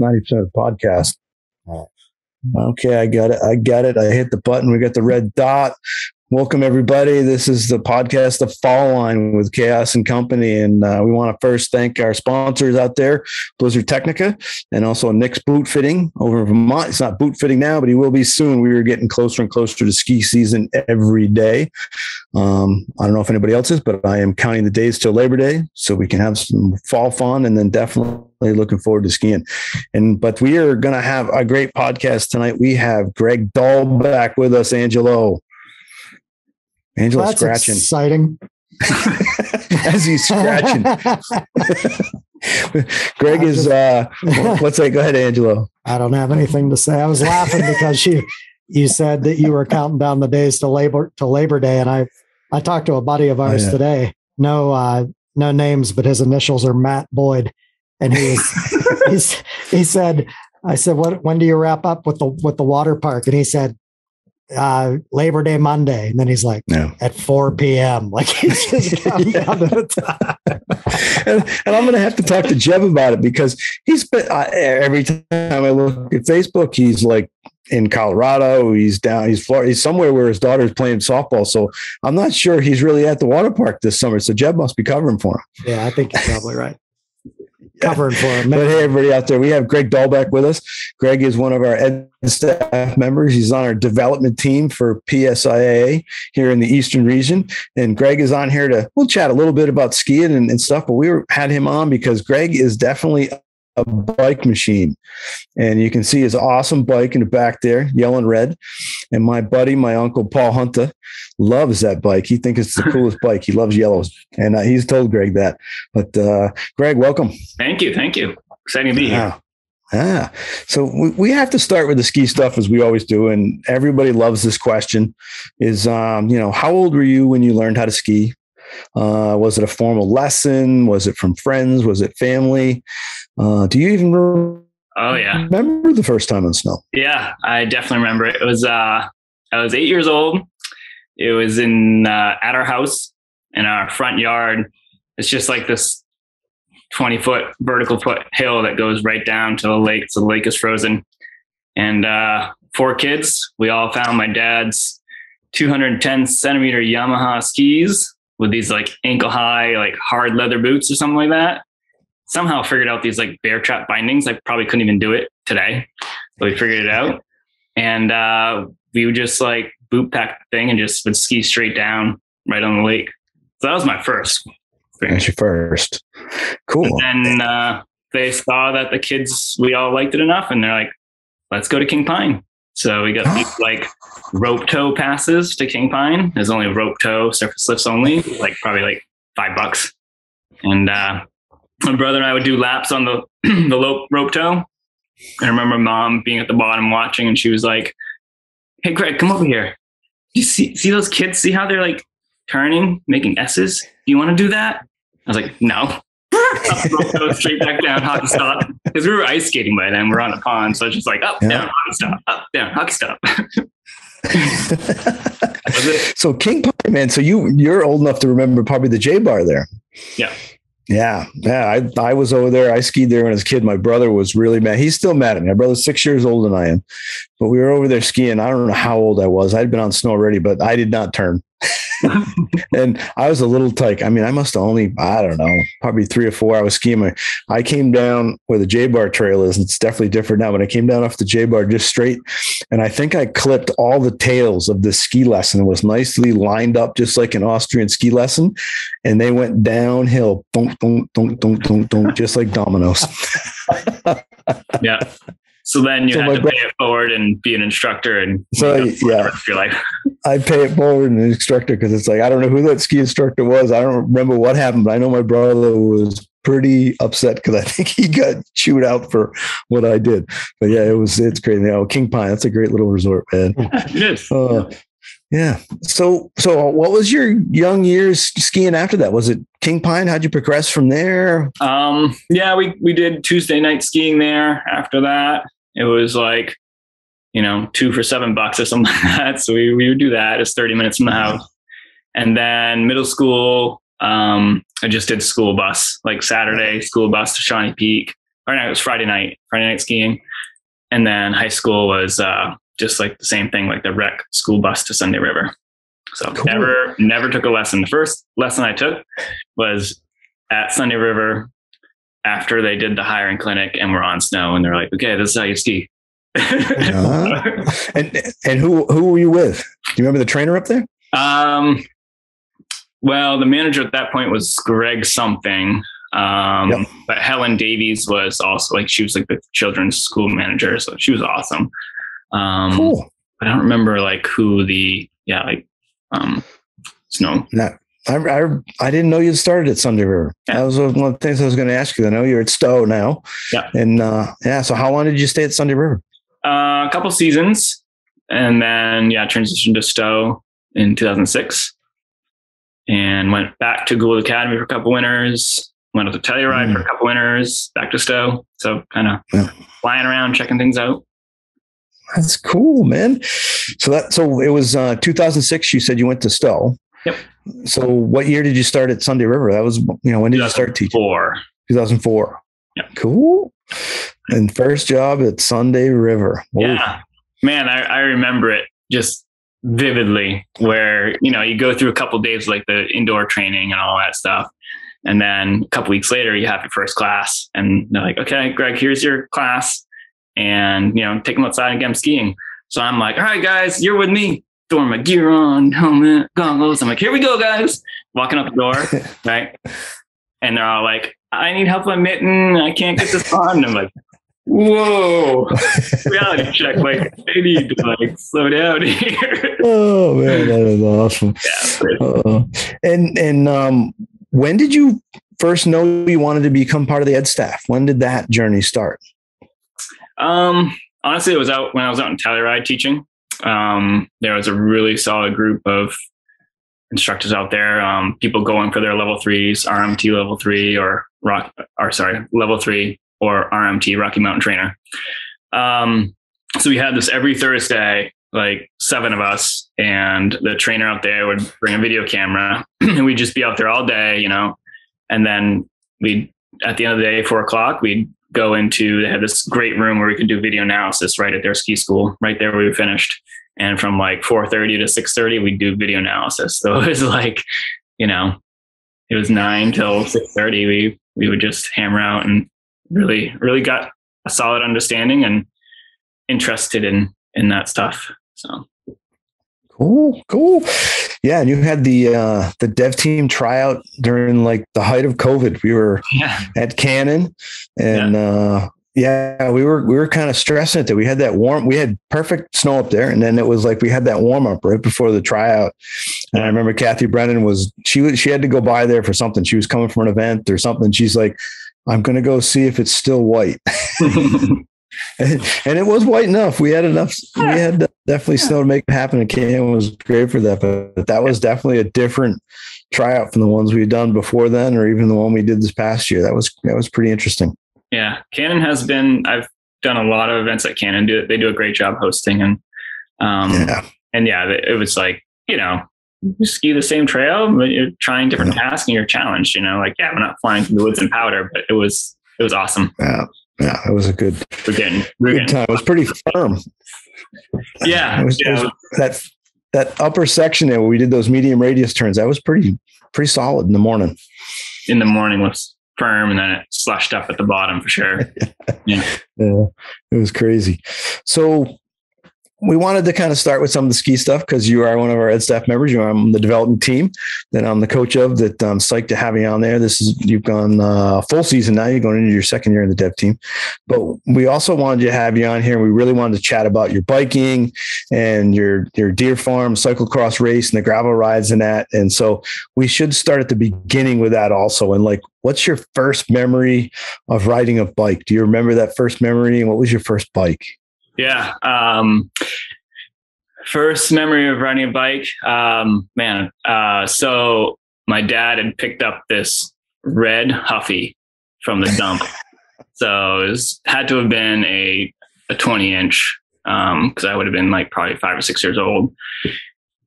90% of the podcast. Okay, I got it. I got it. I hit the button. We got the red dot. Welcome, everybody. This is the podcast, The Fall Line with Chaos and Company. And uh, we want to first thank our sponsors out there, Blizzard Tecnica, and also Nick's Boot Fitting over in Vermont. It's not boot fitting now, but he will be soon. We are getting closer and closer to ski season every day. Um, I don't know if anybody else is, but I am counting the days till Labor Day so we can have some fall fun and then definitely looking forward to skiing. And but we are going to have a great podcast tonight. We have Greg Dahl back with us, Angelo. Angelo That's scratching exciting. as he's scratching. Greg is uh what's that? Go ahead, Angelo. I don't have anything to say. I was laughing because you you said that you were counting down the days to labor to Labor Day, and I I talked to a buddy of ours yeah. today. No uh, no names, but his initials are Matt Boyd, and he was he's, he said I said what when do you wrap up with the with the water park? And he said uh Labor Day Monday. And then he's like, No. at 4 p.m. Like he's just down to the time. and, and I'm going to have to talk to Jeb about it because he's been uh, every time I look at Facebook, he's like in Colorado, he's down, he's Florida, he's somewhere where his daughter's playing softball. So I'm not sure he's really at the water park this summer. So Jeb must be covering for him. Yeah, I think you're probably right. Covering for him. But hey, everybody out there, we have Greg Dolbec with us. Greg is one of our ed staff members. He's on our development team for PSIA-E here in the Eastern region. And Greg is on here to, we'll chat a little bit about skiing and, and stuff, but we were, had him on because Greg is definitely a bike machine. And you can see his awesome bike in the back there, yellow and red. And my buddy, my uncle Paul Hunter, loves that bike. He thinks it's the coolest bike. He loves yellows. And uh, he's told Greg that. But uh, Greg, welcome. Thank you. Thank you. Exciting to be here. Yeah. Ah, so we, we have to start with the ski stuff as we always do. And everybody loves this question is, um, you know, how old were you when you learned how to ski? Uh, was it a formal lesson? Was it from friends? Was it family? Uh, do you even re- Oh yeah. remember the first time on snow? Yeah, I definitely remember it. It was uh I was eight years old. It was in uh, at our house in our front yard. It's just like this 20 foot vertical foot hill that goes right down to the lake. So the lake is frozen. And uh four kids, we all found my dad's 210 centimeter Yamaha skis with these like ankle high, like hard leather boots or something like that. Somehow figured out these like bear trap bindings. I probably couldn't even do it today, but we figured it out. And uh, we would just like boot pack the thing and just would ski straight down right on the lake. So that was my first. That's your first. Cool. And then uh, they saw that the kids, we all liked it enough, and they're like, let's go to King Pine. So we got these like rope tow passes to King Pine. There's only rope tow, surface lifts only, like probably like five bucks. And uh, my brother and I would do laps on the the rope, rope tow. I remember mom being at the bottom watching, and she was like, "Hey, Greg, come over here. You see see those kids? See how they're like turning, making S's? Do you want to do that?" I was like, "No." Straight back down, hockey stop. Because we were ice skating by then. We're on a pond, so it's just like up, Yeah. down, hockey stop, up, down, hockey stop. so King Pine, man. So you you're old enough to remember probably the J bar there. Yeah. Yeah, yeah. I I was over there. I skied there when I was a kid. My brother was really mad. He's still mad at me. My brother's six years older than I am, but we were over there skiing. I don't know how old I was. I'd been on snow already, but I did not turn. and I was a little tyke. I mean, I must have only, I don't know, probably three or four. Was skiing. I came down where the J bar trail is. It's definitely different now, but I came down off the J bar just straight. And I think I clipped all the tails of this ski lesson. It was nicely lined up, just like an Austrian ski lesson. And they went downhill, dunk, dunk, dunk, dunk, dunk, dunk, just like dominoes. yeah. So then you So had to bro- pay it forward and be an instructor and So, you know, the yeah. rest of your life. I pay it forward and an instructor because it's like I don't know who that ski instructor was. I don't remember what happened, but I know my brother was pretty upset because I think he got chewed out for what I did. But yeah, it was it's crazy. Oh, King Pine, that's a great little resort, man. it is. Uh, yeah. So so what was your young years skiing after that? Was it King Pine? How'd you progress from there? Um, yeah, we we did Tuesday night skiing there. After that, it was like, you know, two for seven bucks or something like that. So we we would do that. It's thirty minutes from the house. And then middle school, um, I just did school bus, like Saturday school bus to Shawnee Peak. or no, it was Friday night, Friday night skiing. And then high school was uh, just like the same thing, like the rec school bus to Sunday River. So Cool. never, never took a lesson. The first lesson I took was at Sunday River after they did the hiring clinic and we're on snow and they're like, okay, this is how you ski. Uh-huh. And and who who were you with? Do you remember the trainer up there? um, well, the manager at that point was Greg something. Um, Yep. but Helen Davies was also like, she was like the children's school manager. So she was awesome. Um, Cool. I don't remember like who the, yeah, like, um, snow. No, I, I I didn't know you'd started at Sunday River. Yeah. That was one of the things I was going to ask you. I know you're at Stowe now. Yeah. And uh, yeah, so how long did you stay at Sunday River? Uh, a couple seasons, and then yeah, transitioned to Stowe in 2006, and went back to Gould Academy for a couple winters. Went up to Telluride for a couple winters. Back to Stowe, so kind of Yeah. flying around, checking things out. That's cool, man. So that so it was uh, 2006. You said you went to Stowe. Yep. So what year did you start at Sunday River? That was you know when did you start teaching? Four. 2004. Yep. Cool. And first job at Sunday River. Yeah, man, I, I remember it just vividly. Where you know you go through a couple days like the indoor training and all that stuff, and then a couple weeks later you have your first class, and they're like, "Okay, Greg, here's your class," and you know take them outside and get them skiing. So I'm like, "All right, guys, you're with me." Throwing my gear on, helmet, goggles. I'm like, "Here we go, guys!" Walking up the door, right? And they're all like, "I need help with mitten. I can't get this on." And I'm like, "Whoa!" reality check. Like, I need to like slow down here. Oh man, that is awesome. yeah, Uh, and and um, when did you first know you wanted to become part of the ed staff? When did that journey start? Um, honestly, it was out when I was out in Telluride teaching. Um, there was a really solid group of instructors out there. Um, people going for their level threes, RMT level three, or rock, or sorry, level three or RMT, Rocky Mountain Trainer. Um, so we had this every Thursday, like seven of us, and the trainer out there would bring a video camera, and we'd just be out there all day, you know, and then we'd at the end of the day, four o'clock, we'd go into they had this great room where we could do video analysis right at their ski school, right there we finished. And from like 4:30 to 6:30, we'd do video analysis. So it was like, you know, it was nine till 6:30. We we would just hammer out and really, really got a solid understanding and interested in in that stuff. So Cool, cool. Yeah, and you had the uh, the dev team tryout during like the height of COVID. We were yeah, at Cannon, and uh, yeah, we were we were kind of stressing it that we had that warm. We had perfect snow up there, and then it was like we had that warm up right before the tryout. And I remember Kathy Brennan was she was she had to go by there for something. She was coming from an event or something. She's like, "I'm going to go see if it's still white." and, and it was white enough. We had enough. We had definitely snow to make it happen. And Cannon was great for that. But that was definitely a different tryout from the ones we've done before then, or even the one we did this past year. That was that was pretty interesting. yeah. Cannon has been. I've done a lot of events at Cannon. Do they do a great job hosting and um, Yeah, and yeah, it was like, you know, you ski the same trail, but you're trying different tasks and you're challenged, you know, like, yeah, we're not flying through the woods and powder, but it was, it was awesome. yeah, yeah. It was a good We're getting, we're good time. It was pretty firm. yeah, It was, it was- that that upper section there where we did those medium radius turns. That was pretty pretty solid in the morning. in the morning was firm and then it slushed up at the bottom for sure. Yeah, it was crazy. So we wanted to kind of start with some of the ski stuff because you are one of our ed staff members. You're on the development team that I'm the coach of. That I'm psyched to have you on there. This is you've gone uh, full season now. You're going into your second year in the dev team, but we also wanted to have you on here. We really wanted to chat about your biking and your your deer farm cyclocross race and the gravel rides and that. And so we should start at the beginning with that also. And like, what's your first memory of riding a bike? Do you remember that first memory? And what was your first bike? Yeah. Um, first memory of riding a bike, um, man. Uh, so my dad had picked up this red Huffy from the dump. so it was, had to have been a, a 20 inch, um, cause I would have been like probably five or six years old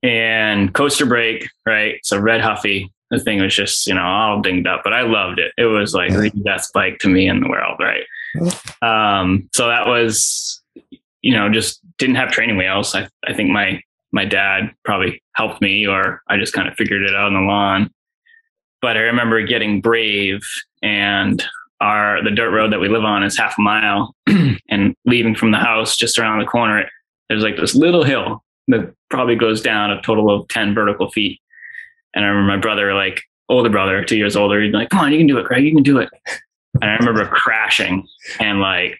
and coaster brake, right? So red Huffy, the thing was just, you know, all dinged up, but I loved it. It was like the best bike to me in the world, right? Um, so that was, you know, just didn't have training wheels. I, I think my, my dad probably helped me or I just kind of figured it out on the lawn. But I remember getting brave and our, the dirt road that we live on is half a mile and leaving from the house just around the corner, there's like this little hill that probably goes down a total of 10 vertical feet. And I remember my brother, like older brother, two years older, he'd be like, come on, you can do it, Greg, you can do it. And I remember crashing and like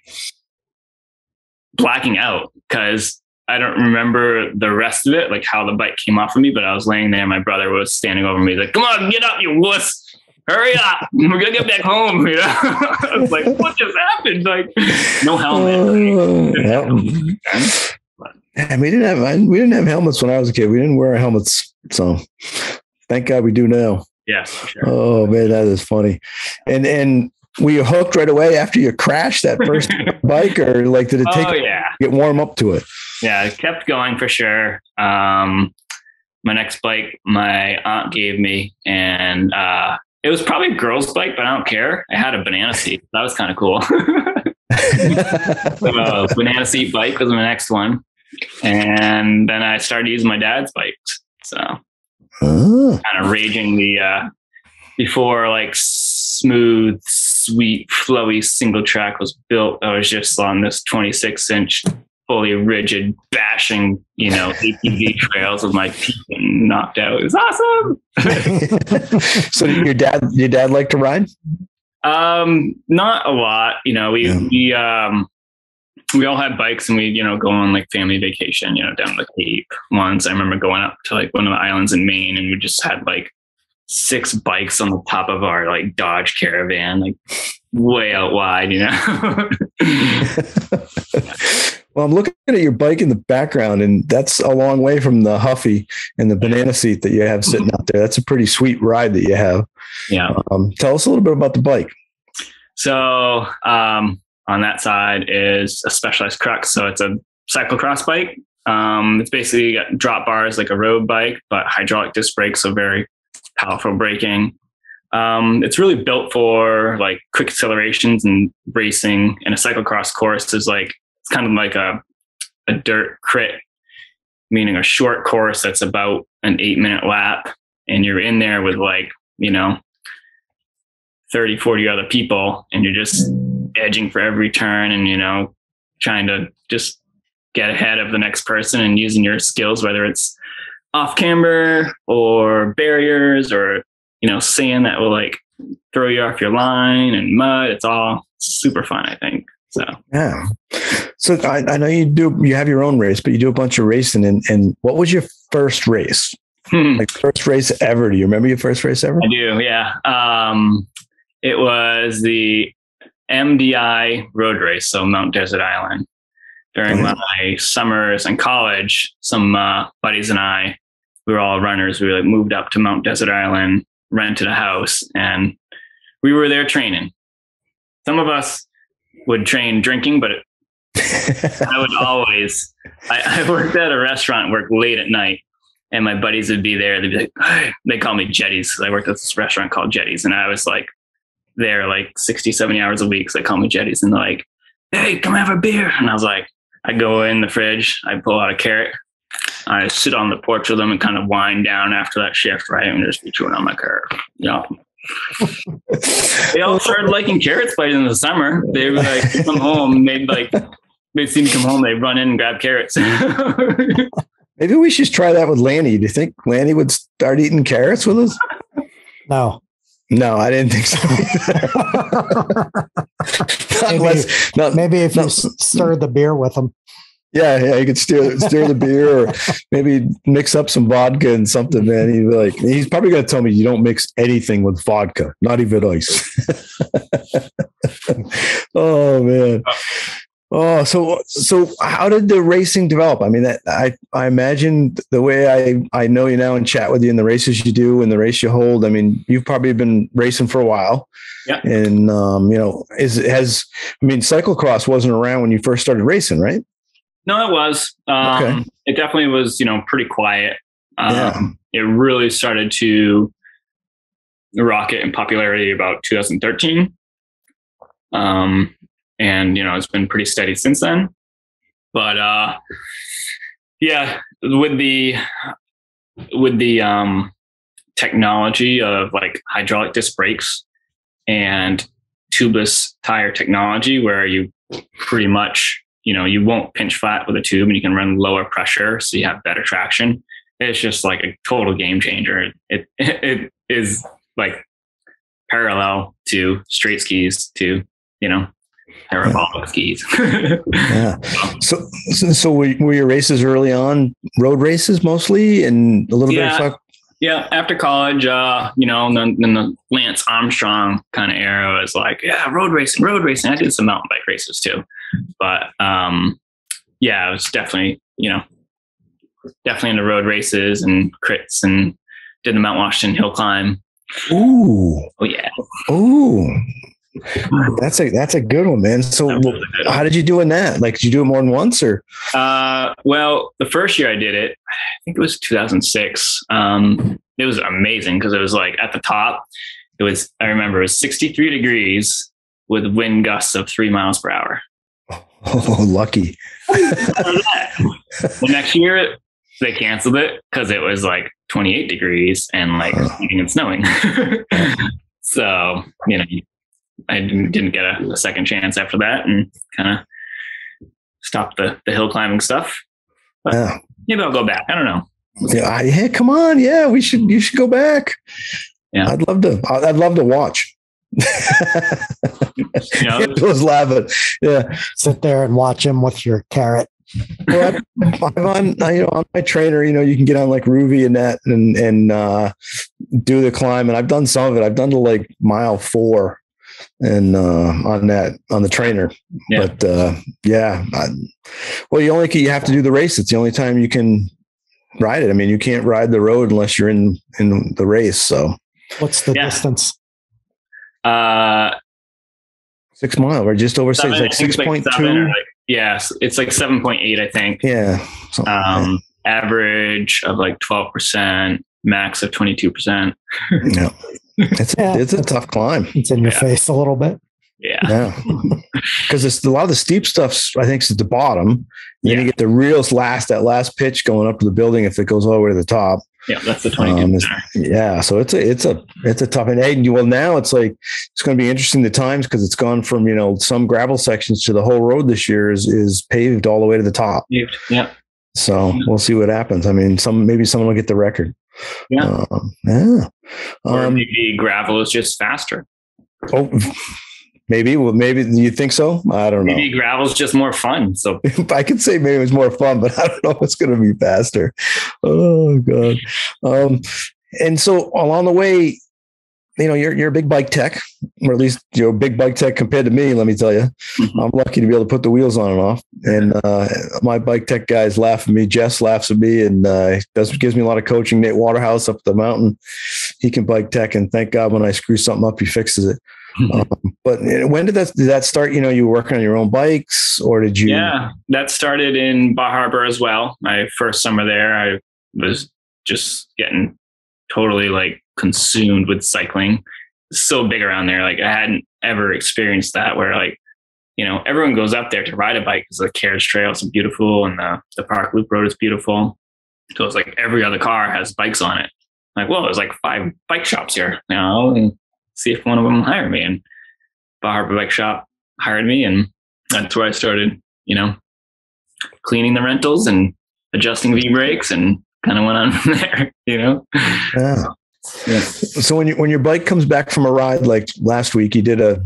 blacking out because I don't remember the rest of it, like how the bike came off of me, but I was laying there. My brother was standing over me, like, come on, get up, you wuss. Hurry up. We're going to get back home. You know, I was like, what just happened? Like, no helmet. Uh, yeah. we didn't have we didn't have helmets when I was a kid. We didn't wear helmets, so thank God we do now. Yes. Sure. Oh man, that is funny. And and were you hooked right away after you crashed that first bike, or like did it take oh, yeah. get warm up to it? Yeah, it kept going for sure. Um, my next bike, my aunt gave me, and uh, it was probably a girl's bike, but I don't care. I had a banana seat. That was kind of cool. so, banana seat bike was my next one, and then I started using my dad's bikes. So Oh. kind of raging the uh, before like smooth, sweet, flowy single track was built. I was just on this 26 inch, fully rigid, bashing, you know, ATV trails with my feet getting knocked out. It was awesome. so your dad, your dad liked to ride? Um, not a lot. You know, we Yeah. we um we all had bikes and we, you know, go on like family vacation, you know, down the Cape once. I remember going up to like one of the islands in Maine and we just had like six bikes on the top of our like Dodge caravan, like way out wide, you know. well, I'm looking at your bike in the background, and that's a long way from the Huffy and the banana seat that you have sitting out there. That's a pretty sweet ride that you have. yeah. Um, tell us a little bit about the bike. So um, on that side is a specialized crux. So it's a cyclocross bike. Um, it's basically got drop bars like a road bike, but hydraulic disc brakes, so very powerful braking. Um, it's really built for like quick accelerations and racing. And a cyclocross course is like it's kind of like a a dirt crit, meaning a short course that's about an eight minute lap, and you're in there with like you know 30, 40 other people and you're just edging for every turn and, you know, trying to just get ahead of the next person and using your skills, whether it's off camber or barriers or, you know, sand that will like throw you off your line and mud. It's all super fun, I think. So, Yeah. So I, I know you do. You have your own race, but you do a bunch of racing. And and what was your first race? hmm. Like first race ever? Do you remember your first race ever? I do, yeah. Um, it was the MDI road race, so Mount Desert Island. During Mhm. my summers in college, some uh, buddies and I, we were all runners. We like moved up to Mount Desert Island, rented a house, and we were there training. Some of us would train drinking, but I would always. I, I worked at a restaurant, worked late at night, and my buddies would be there. They'd be like, hey, they call me Jetties because I worked at this restaurant called Jetties, and I was like there like 60, 70 hours a week. So they call me Jetties, and they're like, hey, come have a beer. And I was like, I go in the fridge, I pull out a carrot, I sit on the porch with them and kind of wind down after that shift, right, and just be chewing on my carrot. Yeah. They all started liking carrots by the end of the summer. They were like, come home, they'd like, they'd see me come home, they'd run in and grab carrots. Maybe we should try that with Lanny. Do you think Lanny would start eating carrots with us? No. No, I didn't think so. not Maybe- not, Maybe if No. you stir the beer with them. yeah, yeah, you could stir stir the beer or maybe mix up some vodka and something, man. He'd like, he's probably gonna tell me you don't mix anything with vodka, not even ice. oh man. Oh, so so how did the racing develop? I mean, that I I imagine the way I I know you now and chat with you in the races you do and the race you hold. I mean, you've probably been racing for a while. Yeah. And um, you know, is has I mean, cyclocross wasn't around when you first started racing, right? no, it was. Um, Okay. It definitely was, you know, pretty quiet. Um, Yeah. It really started to rocket in popularity about 2013. Um, and you know it's been pretty steady since then. But uh, yeah, with the with the um, technology of like hydraulic disc brakes and tubeless tire technology, where you pretty much you know you won't pinch flat with a tube and you can run lower pressure, so you have better traction. It's just like a total game changer. It it is like parallel to straight skis to you know parabolic skis. yeah. So, so, so were, were your races early on road races mostly, and a little Yeah. bit of fuck? yeah, after college, uh, you know, then, then the Lance Armstrong kind of era was like, yeah, road racing, road racing. I did some mountain bike races too, but um, yeah, it was definitely, you know, definitely into road races and crits and did the Mount Washington hill climb. Ooh, Oh yeah, ooh, that's a that's a good one, man. So, That was a good one. how did you do in that? Like, did you do it more than once, or Uh, well, the first year I did it, I think it was 2006. Um, it was amazing because it was like at the top. It was I remember it was 63 degrees with wind gusts of three miles per hour. oh, lucky? the next year they canceled it because it was like 28 degrees and like sleeting and snowing. so you know, I didn't, didn't get a, a second chance after that, and kind of stopped the the hill climbing stuff. Yeah, Maybe I'll go back. I don't know. yeah, I- yeah. Come on, yeah, we should. You should go back. Yeah. I'd love to. I'd love to watch. You know, It was laughing. Yeah. Sit there and watch him with your carrot. Well, I'm on, you know, on my trainer, you know, you can get on like Rouvy and that and, and, uh, do the climb. And I've done some of it. I've done to like mile four and, uh, on that, on the trainer. Yeah. But, uh, yeah. I, well, you only, can, you have to do the race. It's the only time you can ride it. I mean, you can't ride the road unless you're in, in the race. So What's the Yeah. distance? uh, six mile or just over six, like I think it's like 6.2. seven like- yes, it's like 7.8, I think. yeah. something like. Um, average of like 12%, max of 22%. yeah. It's, Yeah. it's a tough climb. It's in your Yeah. face a little bit. Yeah. Yeah. Because it's a lot of the steep stuff, I think, is at the bottom. And Then Yeah. you get the real last, that last pitch going up to the building if it goes all the way to the top. Yeah. That's the 22 Um, it's- Yeah. So it's a, it's a, it's a tough. And hey, well, now it's like, it's going to be interesting the times because it's gone from, you know, some gravel sections to the whole road this year is, is paved all the way to the top. Yeah. So Yeah. we'll see what happens. I mean, some, maybe someone will get the record. Yeah. Um, yeah. Or Um, maybe gravel is just faster. oh, maybe, well, maybe you think so? I don't know. Maybe gravel's just more fun. So I could say maybe it was more fun, but I don't know if it's going to be faster. Oh god. Um, and so along the way, you know, you're you're a big bike tech, or at least you're a big bike tech compared to me. Let me tell you, Mhm. I'm lucky to be able to put the wheels on and off. And uh, my bike tech guys laugh at me. Jess laughs at me, and uh, gives me a lot of coaching. Nate Waterhouse up the mountain, he can bike tech, and thank God when I screw something up, he fixes it. Um, but when did that did that start? You know, you were working on your own bikes, or did you? yeah, that started in Bar Harbor as well. My first summer there, I was just getting totally like consumed with cycling. So big around there. Like I hadn't ever experienced that where like, you know, everyone goes up there to ride a bike because the carriage trails are beautiful and the, the park loop road is beautiful. So it's like every other car has bikes on it. Like, well, there's like five bike shops here now and see if one of them will hire me. And Bar Harbor Bike Shop hired me and that's where I started, you know, cleaning the rentals and adjusting V brakes and kind of went on from there, you know? Yeah. Yeah. So when you when your bike comes back from a ride like last week, you did a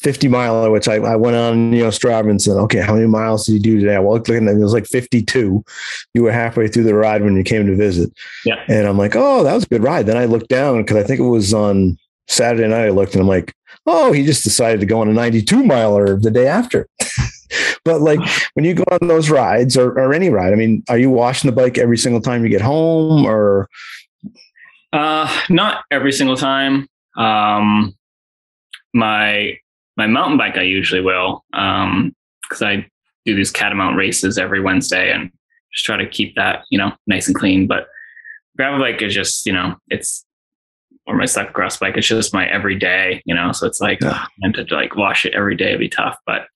50 miler, which I, I went on, you know, Strava and said, okay, how many miles did you do today? I was looking at it, it was like 52. You were halfway through the ride when you came to visit. Yeah. And I'm like, oh, that was a good ride. Then I looked down because I think it was on Saturday night. I looked and I'm like, oh, he just decided to go on a 92 miler the day after. but like when you go on those rides or, or any ride, I mean, are you washing the bike every single time you get home or Uh, not every single time. Um, my my mountain bike, I usually will, um, because I do these catamount races every Wednesday and just try to keep that, you know, nice and clean. But gravel bike is just, you know, it's or my cyclocross bike. It's just my everyday, you know. So it's like Yeah. and to like wash it every day would be tough. But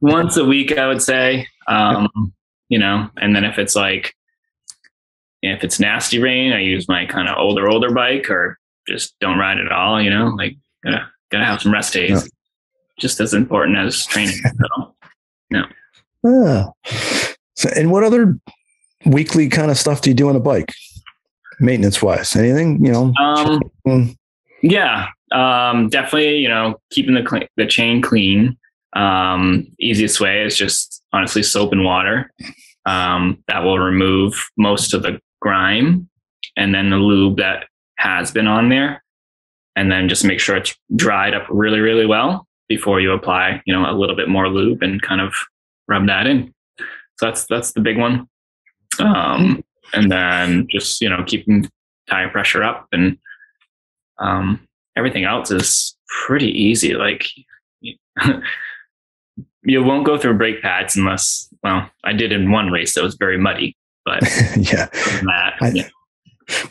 once a week, I would say, um, you know. And then if it's like if it's nasty rain, I use my kind of older older bike, or just don't ride at all. You know, like gotta gotta have some rest days. Yeah. Just as important as training. So. Ah. So, and what other weekly kind of stuff do you do on a bike, maintenance wise? Anything you know? Um, Mm, Yeah, um, definitely. You know, keeping the cle the chain clean. Um, easiest way is just honestly soap and water. Um, that will remove most of the grime, and then the lube that has been on there, and then just make sure it's dried up really, really well before you apply. You know, a little bit more lube and kind of rub that in. So that's that's the big one. Um, and then just you know keeping tire pressure up and um, everything else is pretty easy. Like you won't go through brake pads unless, well, I did in one race that was very muddy, but yeah. that, I- yeah.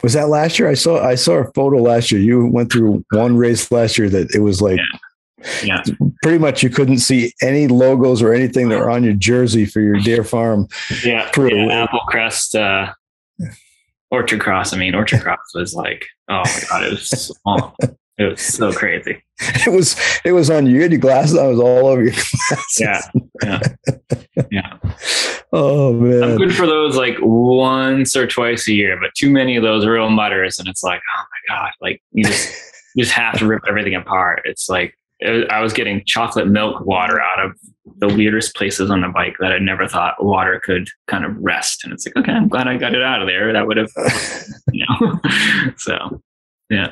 Was that last year? I saw I saw a photo last year. You went through one race last year that it was like Yeah. pretty much you couldn't see any logos or anything that were on your jersey for your Deer Farm. yeah, True. yeah, Apple Crest, uh, Orchard Cross. I mean, Orchard Cross was like, oh my god, it was so, it was so crazy. It was it was on you. You had your glasses. I was all over your glasses. Yeah, yeah, yeah. Oh man, I'm good for those like once or twice a year, but too many of those real mutters, and it's like, oh my god, like you just you just have to rip everything apart. It's like it, I was getting chocolate milk water out of the weirdest places on the bike that I never thought water could kind of rest, and it's like, okay, I'm glad I got it out of there. That would have, you know, so yeah,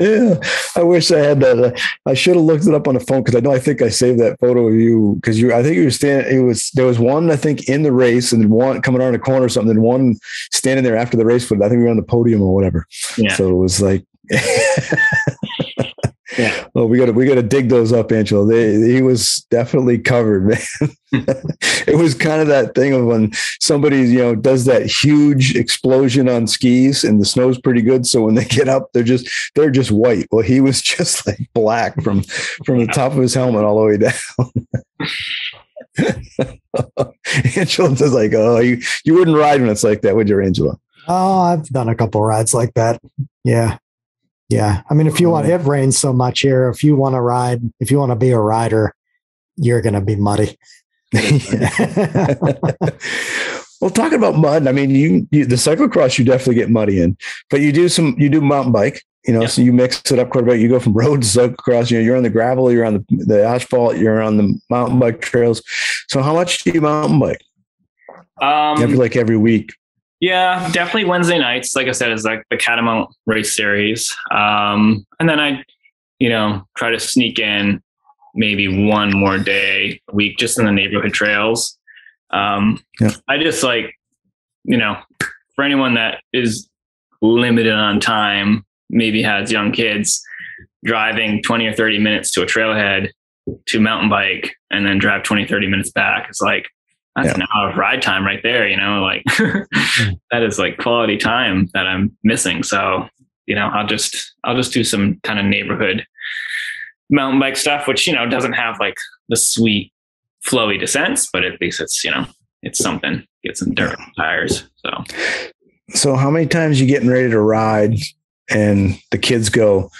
Yeah, I wish I had that. Uh, I should have looked it up on the phone because I know I think I saved that photo of you because you. I think you were standing. It was there was one I think in the race and then one coming around a corner or something, and one standing there after the race. But I think we were on the podium or whatever. yeah, So it was like, Yeah. Well, we got to we got to dig those up, Angelo. They, he was definitely covered, man. it was kind of that thing of when somebody you know does that huge explosion on skis and the snow's pretty good, so when they get up, they're just they're just white. Well, he was just like black from from the top of his helmet all the way down. Angelo's just like, oh, you you wouldn't ride when it's like that, would you, Angelo? Oh, I've done a couple rides like that. Yeah. Yeah. I mean, if you want, it rains so much here. If you want to ride, if you want to be a rider, you're going to be muddy. well, talking about mud, I mean, you, you the cyclocross you definitely get muddy in, but you do some you do mountain bike, you know, Yeah. so you mix it up quite a bit. You go from road to cyclocross. You know, you're on the gravel, you're on the, the asphalt, you're on the mountain bike trails. So, how much do you mountain bike? um, every like every week. Yeah, definitely Wednesday nights. Like I said, is like the Catamount race series. Um, and then I, you know, try to sneak in maybe one more day a week just in the neighborhood trails. Um, Yeah. I just like, you know, for anyone that is limited on time, maybe has young kids, driving 20 or 30 minutes to a trailhead to mountain bike and then drive 20, 30 minutes back. It's like, that's an hour of ride time right there, you know, like mm. that is like quality time that I'm missing. So, you know, I'll just, I'll just do some kind of neighborhood mountain bike stuff, which, you know, doesn't have like the sweet flowy descents, but at least it's, you know, it's something, get some dirt tires. So, So, how many times you getting ready to ride, and the kids go,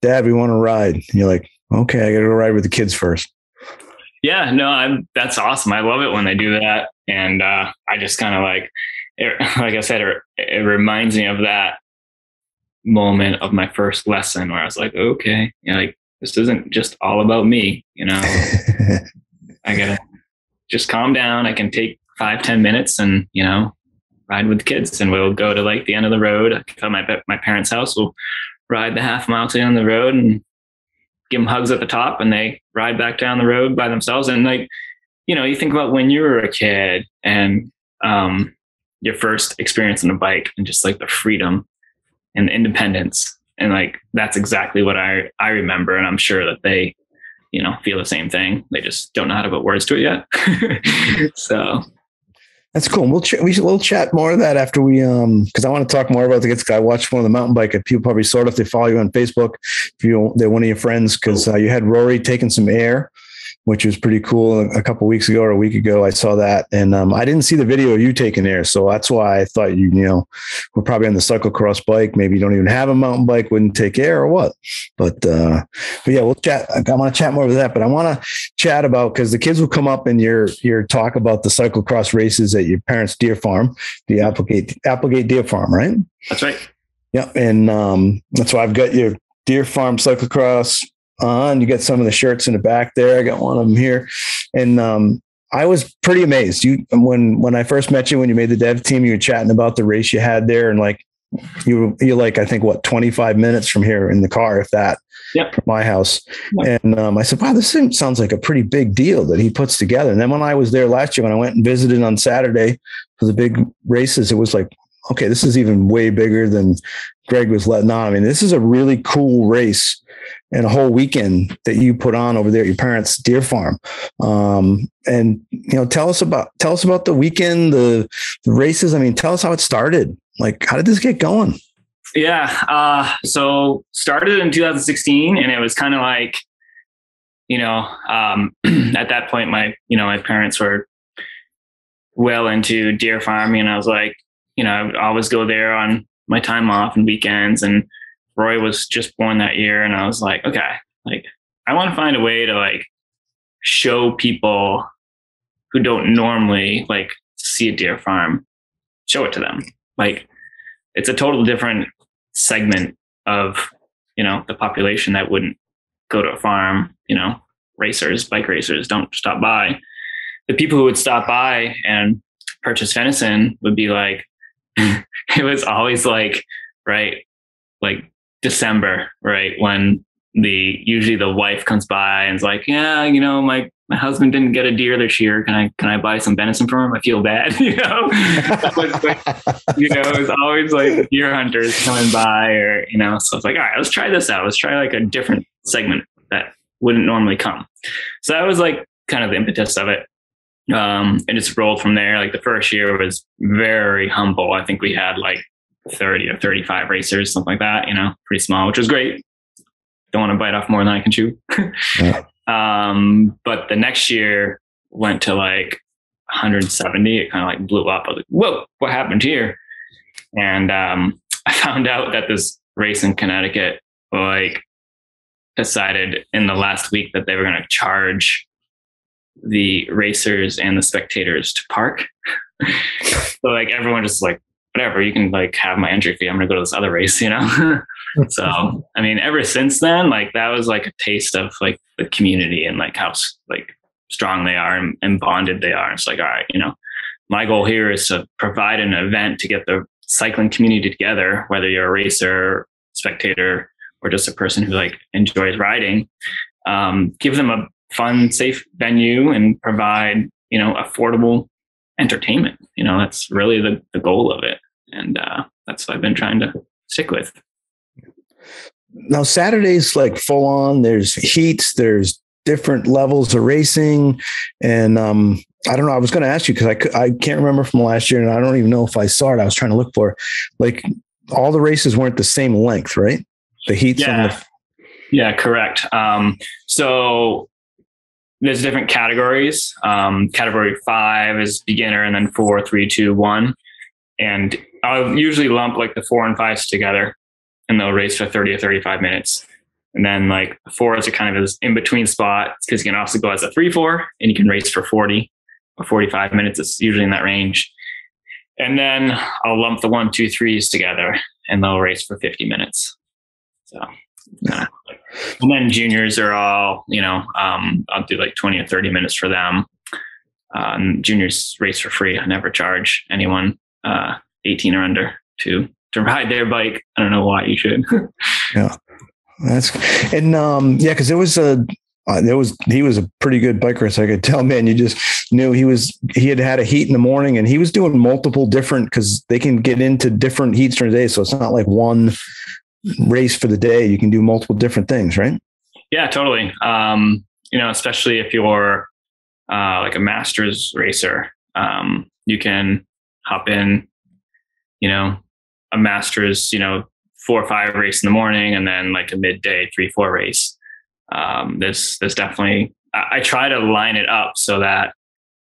"Dad, we want to ride." And you're like, "Okay, I got to go ride with the kids first. Yeah, no, I'm, that's awesome. I love it when they do that. And, uh, I just kind of like, it, like I said, it, it reminds me of that moment of my first lesson where I was like, okay, you know, like this isn't just all about me, you know, I gotta just calm down. I can take five, ten minutes and, you know, ride with the kids and we'll go to like the end of the road. I come at my parents' house, we'll ride the half mile to the end of the road and give them hugs at the top and they ride back down the road by themselves. And like, you know, you think about when you were a kid and um, your first experience on a bike and just like the freedom and independence. And like, that's exactly what I, I remember. And I'm sure that they, you know, feel the same thing. They just don't know how to put words to it yet. so That's cool. We'll ch- we should, we'll chat more of that after we um because I want to talk more about the guy. I watched one of the mountain bike. People probably sort of if they follow you on Facebook, if you they're one of your friends because uh, you had Rory taking some air which was pretty cool. A couple weeks ago or a week ago, I saw that, and um, I didn't see the video of you taking there, so that's why I thought you, you know, we're probably on the cyclocross bike. Maybe you don't even have a mountain bike, wouldn't take air or what. But uh, but yeah, we'll chat. I want to chat more about that, but I want to chat about because the kids will come up and your your talk about the cyclocross races at your parents' deer farm, the Applegate Applegate Deer Farm, right? That's right. Yeah, and um, that's why I've got your Deer Farm cyclocross on. You got some of the shirts in the back there. I got one of them here, and um, I was pretty amazed. You when when I first met you when you made the dev team, you were chatting about the race you had there, and like you you like I think what 25 minutes from here in the car, if that. Yep. From my house, yep. and um, I said, "Wow, this sounds like a pretty big deal that he puts together." And then when I was there last year, when I went and visited on Saturday for the big races, it was like, okay, this is even way bigger than Greg was letting on. I mean, this is a really cool race and a whole weekend that you put on over there at your parents' deer farm. Um, and you know, tell us about tell us about the weekend, the, the races. I mean, tell us how it started. Like, how did this get going? Yeah. Uh, so started in 2016, and it was kind of like, you know, um, at that point, my you know my parents were well into deer farming, and I was like, you know, I would always go there on my time off and weekends, and Roy was just born that year, and I was like, okay, like I want to find a way to like show people who don't normally like see a deer farm, show it to them. Like it's a total different segment of you know the population that wouldn't go to a farm. You know, racers, bike racers don't stop by. The people who would stop by and purchase venison would be like, it was always like, right, like December, right? When the usually the wife comes by and is like, yeah, you know, my my husband didn't get a deer this year. Can I can I buy some venison for him? I feel bad, you know. you know, it was always like deer hunters coming by, or you know. So it's like, all right, let's try this out. Let's try like a different segment that wouldn't normally come. So that was like kind of the impetus of it. Um, and it's rolled from there. Like the first year was very humble. I think we had like 30 or 35 racers, something like that, you know, pretty small, which was great. Don't want to bite off more than I can chew. yeah. um, but the next year went to like 170. It kind of like blew up. I was like, whoa, what happened here? And um, I found out that this race in Connecticut, like, decided in the last week that they were going to charge the racers and the spectators to park. so like everyone just like whatever, you can like have my entry fee. I'm gonna go to this other race, you know? so I mean, ever since then, like that was like a taste of like the community and like how like strong they are and, and bonded they are. It's like, all right, you know, my goal here is to provide an event to get the cycling community together, whether you're a racer, spectator, or just a person who like enjoys riding. Um, give them a fun, safe venue and provide, you know, affordable entertainment. You know, that's really the, the goal of it. And uh, that's what I've been trying to stick with. Now, Saturday's like full on. There's heats, there's different levels of racing. And um, I don't know. I was going to ask you because I, I can't remember from last year and I don't even know if I saw it. I was trying to look for like all the races weren't the same length, right? The heats. Yeah. The- yeah, correct. Um, so there's different categories. Um, category five is beginner, and then four, three, two, one. And I'll usually lump like the four and fives together, and they'll race for 30 or 35 minutes. And then like four is a kind of this in between spot because you can also go as a three, four, and you can race for 40 or 45 minutes. It's usually in that range. And then I'll lump the one, two, threes together, and they'll race for 50 minutes. So and then juniors are all, you know, um, I'll do like 20 or 30 minutes for them. Uh, juniors race for free. I never charge anyone uh, 18 or under to to ride their bike. I don't know why you should. yeah, that's and um, yeah, because there was a uh, there was he was a pretty good biker, so I could tell. Man, you just knew he was he had had a heat in the morning, and he was doing multiple different because they can get into different heats during the day, so it's not like one race for the day, you can do multiple different things, right? Yeah, totally. Um, you know, especially if you're uh, like a masters racer, Um, you can hop in, you know, a master's, you know, four or five race in the morning and then like a midday three, four race. Um, there's, there's definitely, I, I try to line it up so that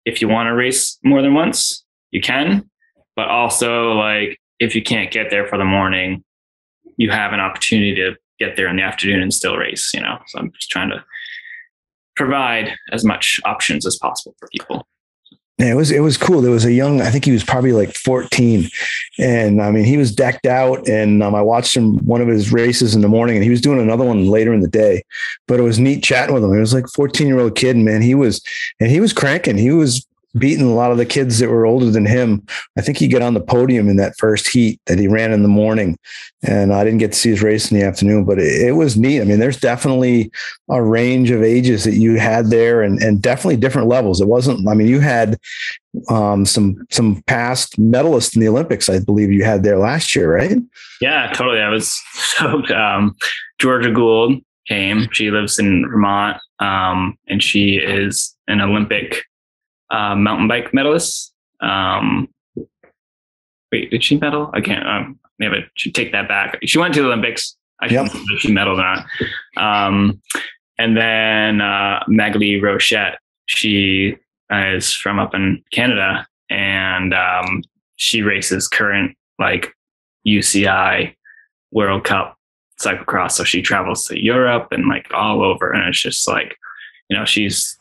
if you want to race more than once, you can, but also like if you can't get there for the morning, you have an opportunity to get there in the afternoon and still race, you know? So I'm just trying to provide as much options as possible for people. Yeah, it was it was cool. There was a young, I think he was probably like 14, and I mean he was decked out. And um, I watched him one of his races in the morning, and he was doing another one later in the day. But it was neat chatting with him. He was like 14 year old kid, man. He was and he was cranking. He was beating a lot of the kids that were older than him. I think he got on the podium in that first heat that he ran in the morning. And I didn't get to see his race in the afternoon, but it, it was neat. I mean, there's definitely a range of ages that you had there and, and definitely different levels. It wasn't, I mean, you had um, some some past medalists in the Olympics, I believe you had there last year, right? Yeah, totally. I was stoked. Um, Georgia Gould came. She lives in Vermont, um, and she is an Olympic uh, mountain bike medalist. Um, wait, did she medal? I can't. Um, maybe I should take that back. She went to the Olympics. I yep. not if she medaled or not. Um, and then uh, Maghalie Rochette, she is from up in Canada, and um, she races current like UCI World Cup cyclocross. So she travels to Europe and like all over, and it's just like, you know, she's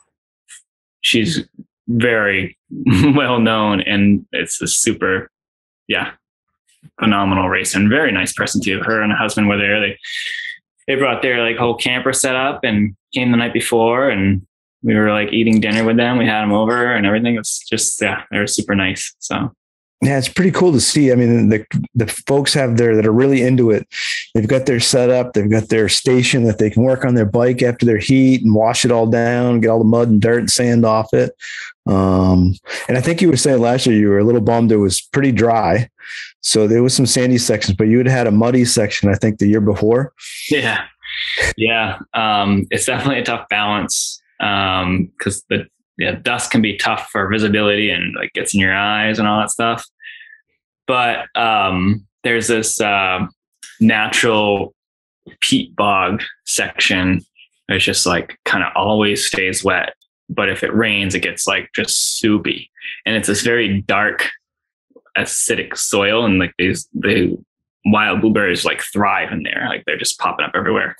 she's very well known and it's a super yeah phenomenal race and very nice person too. Her and her husband were there. They they brought their like whole camper set up and came the night before and we were like eating dinner with them. We had them over and everything. It was just yeah they were super nice so yeah, it's pretty cool to see. I mean, the the folks have there that are really into it. They've got their setup, they've got their station that they can work on their bike after their heat and wash it all down, get all the mud and dirt and sand off it. Um, and I think you were saying last year you were a little bummed it was pretty dry. So there was some sandy sections, but you had had a muddy section, I think, the year before. Yeah. Yeah. Um, it's definitely a tough balance because um, the yeah, dust can be tough for visibility and like gets in your eyes and all that stuff. But um, there's this uh, natural peat bog section. It's just like kind of always stays wet. But if it rains, it gets like just soupy. And it's this very dark, acidic soil. And like these, the wild blueberries like thrive in there. Like they're just popping up everywhere.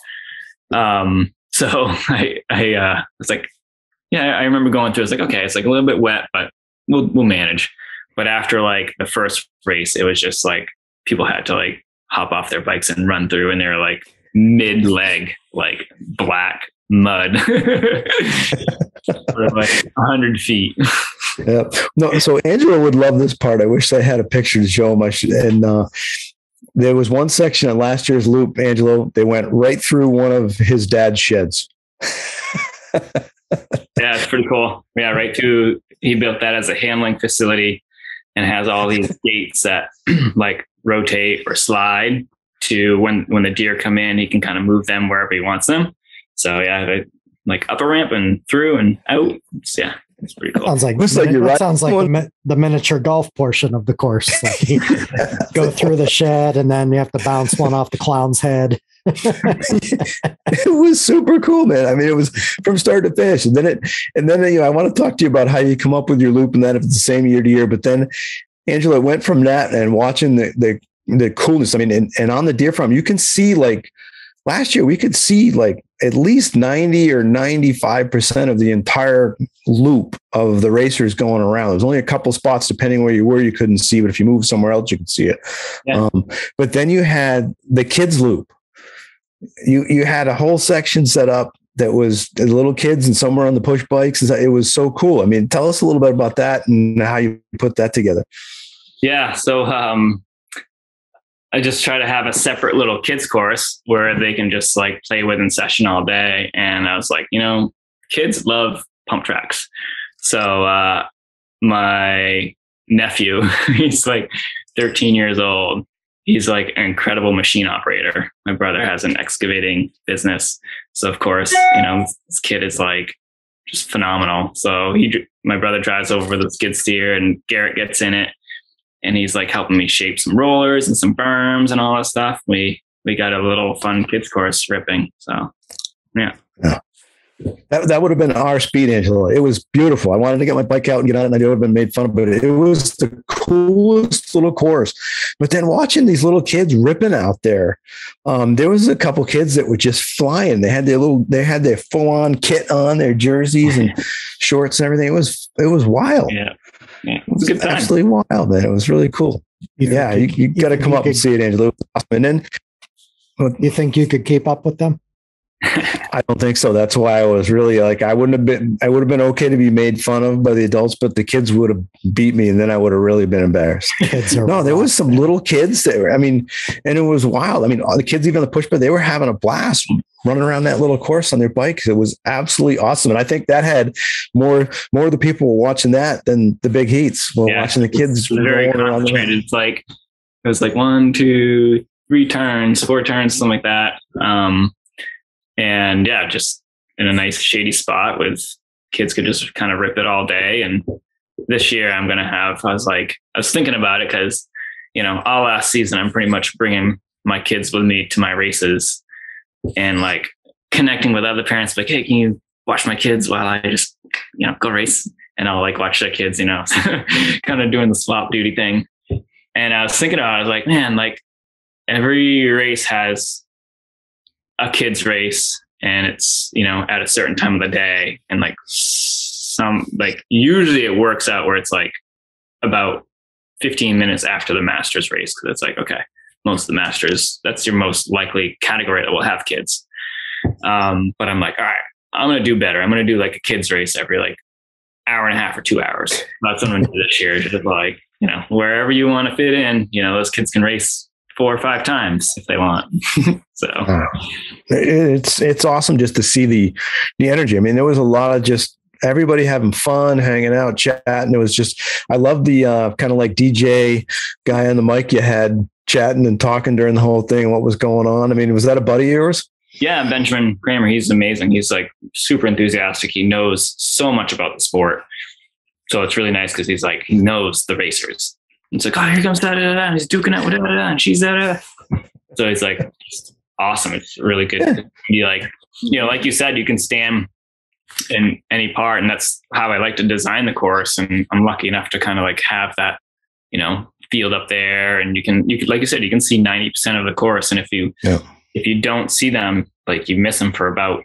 Um, so I, I, uh, was like, yeah, I remember going through. It's like, okay, it's like a little bit wet, but we'll we'll manage. But after like the first race, it was just like people had to like hop off their bikes and run through, and they're like mid leg, like black mud for like hundred feet. yeah. No, so Angelo would love this part. I wish I had a picture to show him. I should, and uh, there was one section on last year's loop, Angelo. They went right through one of his dad's sheds. yeah, it's pretty cool. Yeah, right to he built that as a handling facility and has all these gates that like rotate or slide to when when the deer come in, he can kind of move them wherever he wants them. So yeah, like up a ramp and through and out. It's, yeah, it's pretty cool. Sounds like, like you're right. sounds like the, the, miniature golf portion of the course. Like go through the shed and then you have to bounce one off the clown's head. It was super cool, man. I mean, it was from start to finish. And then it, and then, you know, I want to talk to you about how you come up with your loop and that if it's the same year to year. But then Angelo went from that and watching the, the, the coolness. I mean, and, and on the deer farm, you can see like last year, we could see like at least 90 or 95% of the entire loop of the racers going around. There's only a couple spots, depending where you were, you couldn't see, but if you move somewhere else, you could see it. Yeah. Um, but then you had the kids loop. You, you had a whole section set up that was little kids and somewhere on the push bikes. It was so cool. I mean, tell us a little bit about that and how you put that together. Yeah. So, um, I just try to have a separate little kids course where they can just like play with in session all day. And I was like, you know, kids love pump tracks. So uh, my nephew, he's like 13 years old. He's like an incredible machine operator. My brother has an excavating business. So of course, you know, this kid is like just phenomenal. So he, my brother drives over the skid steer and Garrett gets in it and he's like helping me shape some rollers and some berms and all that stuff. We, we got a little fun kids course ripping. So yeah. Yeah. That, that would have been our speed, Angelo. It was beautiful. I wanted to get my bike out and get on it, and I would have been made fun of, but it was the coolest little course. But then watching these little kids ripping out there, um, there was a couple kids that were just flying. They had their little, they had their full on kit on, their jerseys and shorts and everything. It was, it was wild. Yeah. Yeah. It was a good time. Absolutely wild, man. It was really cool. You yeah, think you, you got to come you up and see it, Angelo. And then You think you could keep up with them? I don't think so. That's why I was really like, I wouldn't have been, I would have been okay to be made fun of by the adults, but the kids would have beat me and then I would have really been embarrassed. Kids are No, there was some little kids that were, I mean, and it was wild. I mean, all the kids, even the push, but they were having a blast running around that little course on their bikes. It was absolutely awesome. And I think that had more, more of the people were watching that than the big heats were Yeah, watching the kids It's very rolling around the concentrated. It's like it was like one, two, three turns, four turns, something like that. Um, and yeah, just in a nice shady spot with kids could just kind of rip it all day. And this year I'm gonna have. I was like, I was thinking about it because you know all last season I'm pretty much bringing my kids with me to my races and like connecting with other parents. Like, hey, can you watch my kids while I just you know go race? And I'll like watch their kids, you know, kind of doing the swap duty thing. And I was thinking about, it, I was like, man, like every race has a kids race and it's, you know, at a certain time of the day. And like some, like usually it works out where it's like about 15 minutes after the masters race. Cause it's like, okay, most of the masters, that's your most likely category that will have kids. Um, but I'm like, all right, I'm to do better. I'm to do like a kids race every like hour and a half or two hours. That's what I'm to do this year. Just like, you know, wherever you want to fit in, you know, those kids can race four or five times if they want. so it's it's awesome just to see the the energy. I mean, there was a lot of just everybody having fun, hanging out, chatting. It was just I love the uh, kind of like DJ guy on the mic you had chatting and talking during the whole thing. What was going on? I mean, was that a buddy of yours? yeah, Benjamin Kramer, he's amazing. He's like super enthusiastic. He knows so much about the sport. So it's really nice because he's like, he knows the racers. It's like, oh, here comes da da da, and he's duking it with da da and she's da da. So it's like awesome. It's really good Yeah. to be like, you know, like you said, you can stand in any part, and that's how I like to design the course. And I'm lucky enough to kind of like have that, you know, field up there, and you can, you could, like you said, you can see ninety percent of the course, and if you, Yeah. if you don't see them, like you miss them for about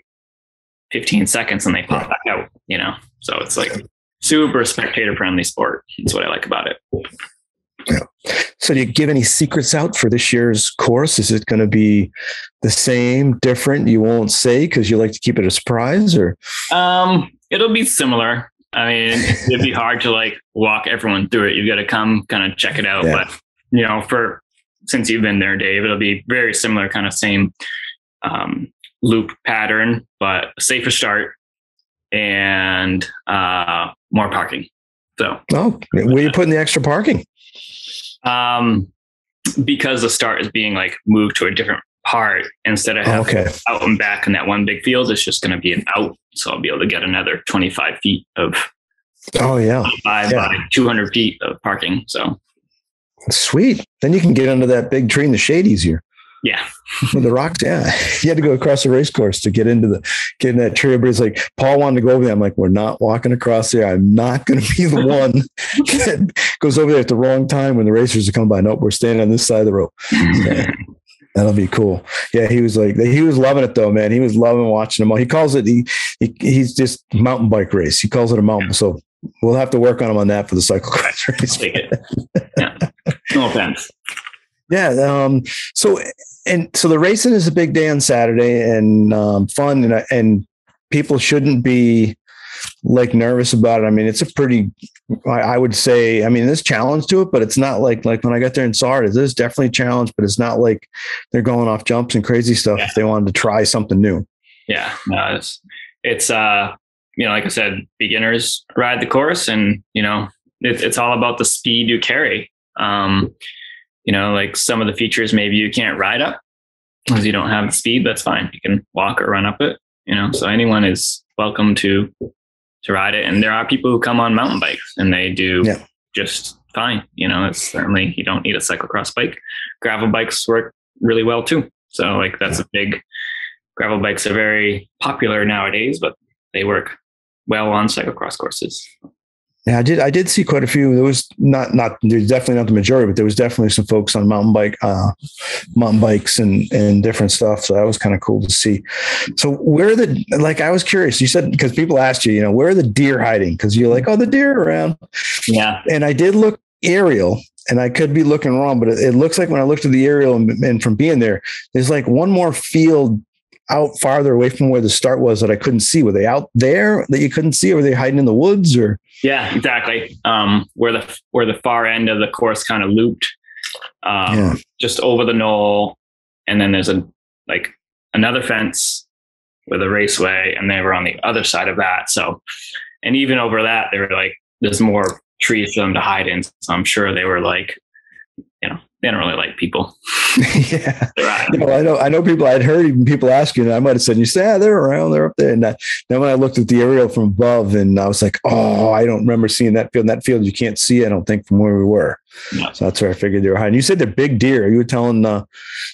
fifteen seconds, and they pop back out. You know, so it's like super spectator friendly sport. That's what I like about it. So, do you give any secrets out for this year's course? Is it going to be the same, different? You won't say because you like to keep it a surprise, or Um, it'll be similar. I mean, it'd be hard to like walk everyone through it. You've got to come kind of check it out. Yeah. But you know, for since you've been there, Dave, it'll be very similar, kind of same um, loop pattern, but safer start and uh, more parking. So, oh, where are you putting the extra parking? Um, because the start is being like moved to a different part instead of having Okay, out and back in that one big field, it's just going to be an out. So I'll be able to get another 25 feet of oh yeah, five Yeah. by 200 feet of parking. So sweet. Then you can get under that big tree in the shade easier. yeah, with the rocks. Yeah, you had to go across the race course to get into the get in that tree. Everybody's like, Paul wanted to go over there. I'm like, we're not walking across there. I'm not going to be the one goes over there at the wrong time when the racers are coming by. Nope, we're standing on this side of the road. That'll be cool. Yeah, he was like, he was loving it though, man. He was loving watching them all. He calls it he, he he's just mountain bike race. He calls it a mountain. So we'll have to work on him on that for the cyclocross race. take it. Yeah. No offense. Yeah. Um, so and so the racing is a big day on Saturday and um, fun and and people shouldn't be like nervous about it. I mean, it's a pretty I, would say, I mean, there's challenge to it, but it's not like like when I got there and saw it, there's definitely a challenge, but it's not like they're going off jumps and crazy stuff Yeah. if they wanted to try something new. Yeah. No, it's, it's, uh, you know, like I said, beginners ride the course and, you know, it, it's all about the speed you carry. Um, you know, like some of the features maybe you can't ride up because you don't have the speed. That's fine. You can walk or run up it, you know, so anyone is welcome to to ride it. And there are people who come on mountain bikes and they do Yeah. just fine. You know, it's certainly you don't need a cyclocross bike. Gravel bikes work really well too. So like that's a big gravel bikes are very popular nowadays, but they work well on cyclocross courses. Yeah, I did. I did see quite a few. There was not not there's definitely not the majority, but there was definitely some folks on mountain bike, uh, mountain bikes and and different stuff. So that was kind of cool to see. So where are the like? I was curious. You said because people asked you, you know, where are the deer hiding? Because you're like, oh, the deer are around. Yeah. And I did look aerial, and I could be looking wrong, but it, it looks like when I looked at the aerial and, and from being there, there's like one more field out farther away from where the start was that I couldn't see. Were they out there that you couldn't see? Or were they hiding in the woods or? Yeah, exactly. Um, where the where the far end of the course kind of looped, um, Yeah. just over the knoll, and then there's a like another fence with a raceway, and they were on the other side of that. So, and even over that, they were like, there's more trees for them to hide in. So I'm sure they were like, they don't really like people. yeah. No, I know. I know people. I'd heard even people asking. And I might have said, "You say, yeah, they're around. They're up there." And uh, then when I looked at the aerial from above, and I was like, "Oh, I don't remember seeing that field. And That field you can't see. I don't think from where we were." Yeah. So that's where I figured they were hiding. You said they're big deer. You were telling uh,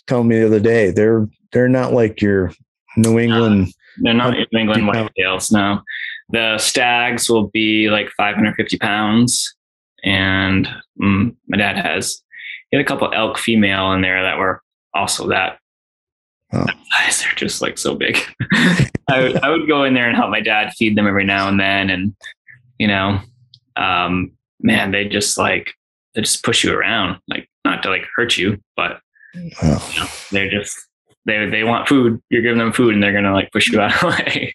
telling me the other day they're they're not like your New England. They're not New England whitetails. No, the stags will be like 550 pounds, and mm, my dad has had a couple elk female in there that were also that. Oh. that size. They're just like so big. I, would- I would go in there and help my dad feed them every now and then, and you know, um, man, they just like they just push you around, like not to like hurt you, but Oh. you know, they're just they they want food. You're giving them food, and they're gonna like push you out of the way.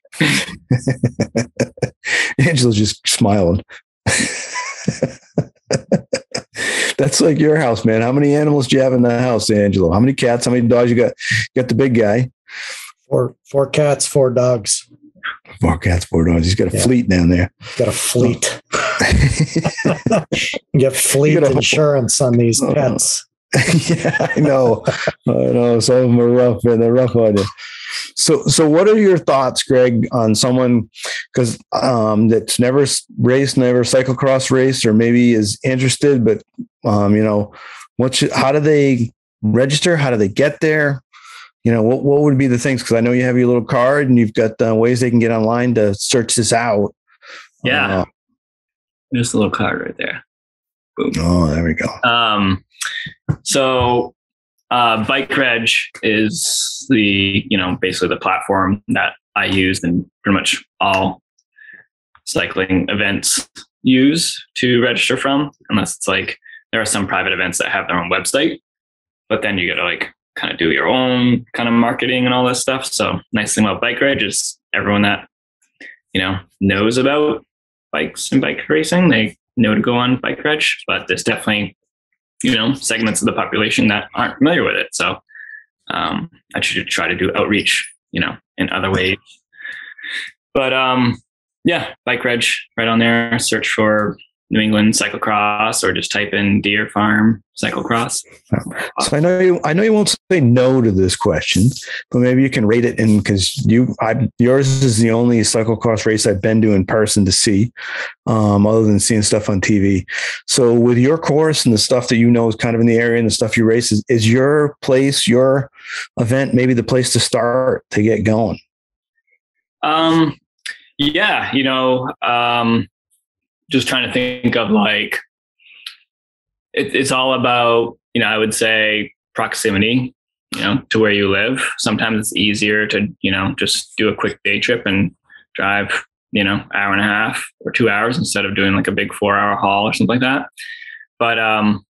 Angelo's just smiling. That's like your house, man. How many animals do you have in the house, Angelo? How many cats? How many dogs you got? You got the big guy. Four four cats, four dogs. Four cats, four dogs. He's got a Yeah. fleet down there. Got a fleet. You get fleet You insurance on these Uh, pets. yeah, I know. I know. Some of them are rough, man. They're rough on you. So, so what are your thoughts, Greg, on someone because um, that's never raced, never cyclocross raced, or maybe is interested, but um, you know, what should, how do they register? How do they get there? You know, what what would be the things? Because I know you have your little card and you've got uh, ways they can get online to search this out. Yeah. Uh, Just a little card right there. oh, there we go. Um, so uh, BikeReg is the you know basically the platform that I use and pretty much all cycling events use to register from, unless it's like there are some private events that have their own website, but then you got to like kind of do your own kind of marketing and all this stuff. So nice thing about BikeReg is everyone that you know knows about bikes and bike racing, they know to go on BikeReg, but there's definitely you know segments of the population that aren't familiar with it. So um, I should try to do outreach, you know, in other ways. But um, yeah, BikeReg right on there. Search for New England cyclocross, or just type in Deer Farm cyclocross. So I know you. I know you won't say no to this question, but maybe you can rate it in because you. I yours is the only cyclocross race I've been to in person to see, um, other than seeing stuff on TV. So with your course and the stuff that you know is kind of in the area and the stuff you race is, is your place, your event, maybe the place to start to get going. Um, yeah, you know, um, just trying to think of like it, it's all about you know I would say proximity, you know, to where you live. Sometimes it's easier to you know just do a quick day trip and drive you know hour and a half or two hours instead of doing like a big four hour haul or something like that. But um,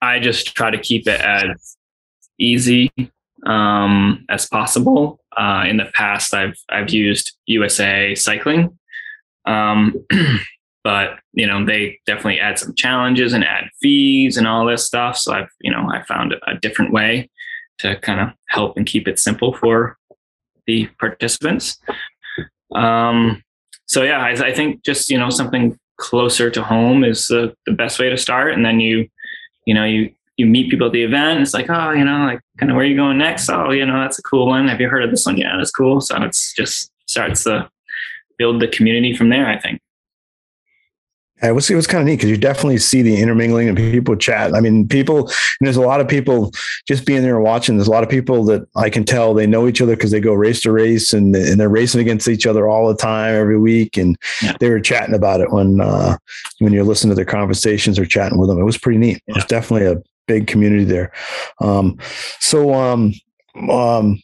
I just try to keep it as easy um, as possible. Uh, in the past, I've I've used USA Cycling, um, but you know they definitely add some challenges and add fees and all this stuff. So I've you know I found a different way to kind of help and keep it simple for the participants. Um, so yeah, I, I think just you know something closer to home is the, the best way to start, and then you you know you you meet people at the event. It's like, oh, you know, like kind of where are you going next? Oh, you know, that's a cool one. Have you heard of this one? Yeah, that's cool. So it's just starts the build the community from there. I think. it was it was kind of neat because you definitely see the intermingling and people chat. I mean, people there's a lot of people just being there and watching. There's a lot of people that I can tell they know each other because they go race to race and, and they're racing against each other all the time every week. And Yeah. they were chatting about it when uh, when you're listening to their conversations or chatting with them. It was pretty neat. It was definitely a big community there. Um, so um, um,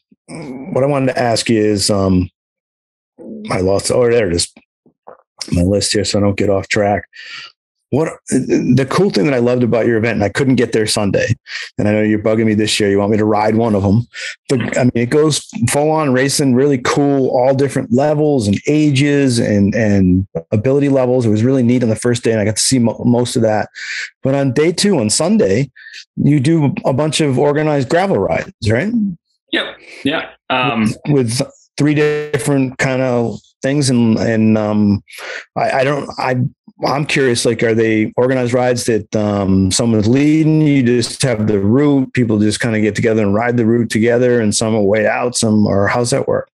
what I wanted to ask you is um, I lost. Oh, there it is my list here so I don't get off track. What the cool thing that I loved about your event, and I couldn't get there Sunday, and I know you're bugging me this year. You want me to ride one of them, but I mean, it goes full on racing, really cool, all different levels and ages and and ability levels. It was really neat on the first day, and I got to see mo- most of that. But on day two, on Sunday, you do a bunch of organized gravel rides, right? Yep. Yeah. Um, with three different kind of things and and um I, I don't I I'm curious like are they organized rides that um someone's leading you just have the route people just kind of get together and ride the route together and some are way out some or how's that work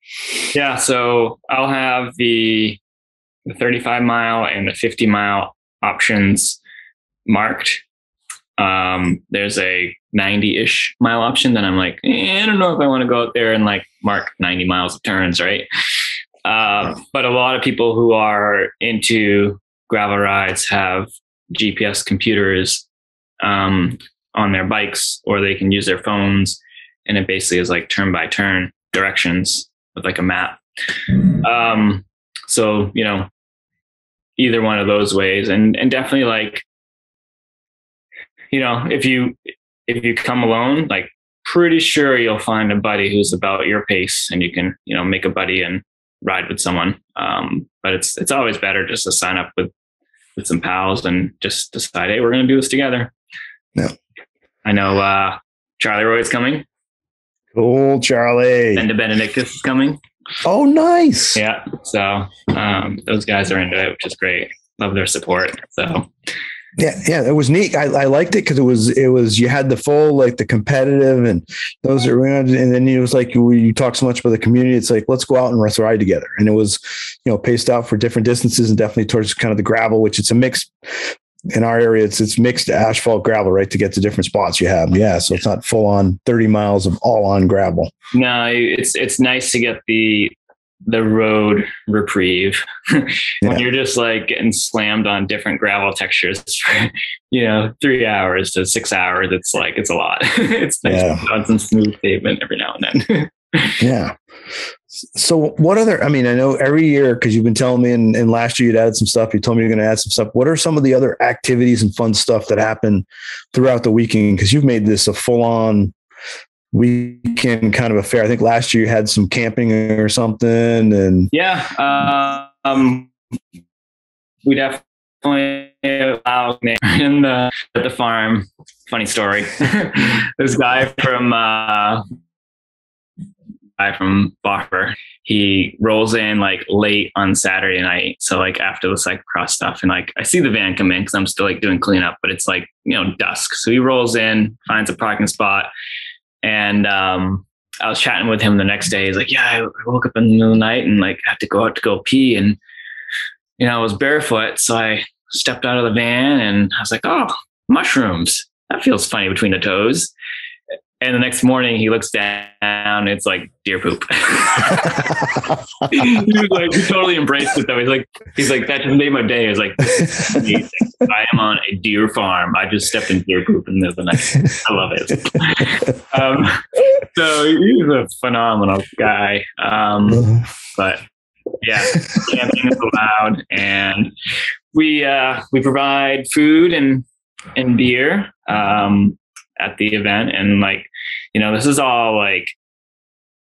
yeah. So I'll have the the 35 mile and the 50 mile options marked. Um, there's a 90 ish mile option then I'm like, eh, I don't know if I want to go out there and like mark 90 miles of turns, right? Uh, but a lot of people who are into gravel rides have GPS computers um, on their bikes, or they can use their phones, and it basically is like turn by turn directions with like a map. Um, so you know, either one of those ways, and and definitely like, you know, if you if you come alone, like pretty sure you'll find a buddy who's about your pace, and you can you know make a buddy and ride with someone. Um, but it's it's always better just to sign up with with some pals and just decide, hey, we're going to do this together. Yeah. I know uh, Charlie Roy's coming. cool Charlie Benda Benedictus is coming. oh nice Yeah. So um, those guys are into it, which is great. Love their support. So Yeah, yeah, it was neat. I, I liked it because it was it was you had the full like the competitive and those are around, and then it was like we you talk so much about the community. It's like let's go out and let's ride together, and it was you know paced out for different distances and definitely towards kind of the gravel, which it's a mix. In our area, it's it's mixed asphalt gravel, right, to get to different spots you have. Yeah, so it's not full on thirty miles of all on gravel. no, it's it's nice to get the the road reprieve Yeah. when you're just like getting slammed on different gravel textures for you know three hours to six hours. It's like it's a lot. it's nice Yeah. to on some smooth pavement every now and then. Yeah. So what other, I mean, I know every year, cause you've been telling me and, and last year you'd added some stuff. You told me you're going to add some stuff. What are some of the other activities and fun stuff that happen throughout the weekend? Cause you've made this a full on weekend kind of affair. I think last year you had some camping or something and Yeah. Um, we definitely allow in the at the farm. Funny story. this guy from uh, guy from Boffer, he rolls in like late on Saturday night. So like after the cyclocross stuff, and like I see the van come in because I'm still like doing cleanup, but it's like you know dusk. So he rolls in, finds a parking spot, and um, I was chatting with him the next day. He's like, "Yeah, I woke up in the middle of the night and like had to go out to go pee, and you know I was barefoot, so I stepped out of the van and I was like, oh, mushrooms. That feels funny between the toes." And the next morning, he looks down. It's like deer poop. he was like, he totally embraced it though. He's like, he's like, that just made my day. Was like. I am on a deer farm. I just stepped in deer poop in the other night. I love it. Um, so he's a phenomenal guy. Um, but yeah, camping is allowed, and we uh, we provide food and and beer um, at the event, and like you know, this is all like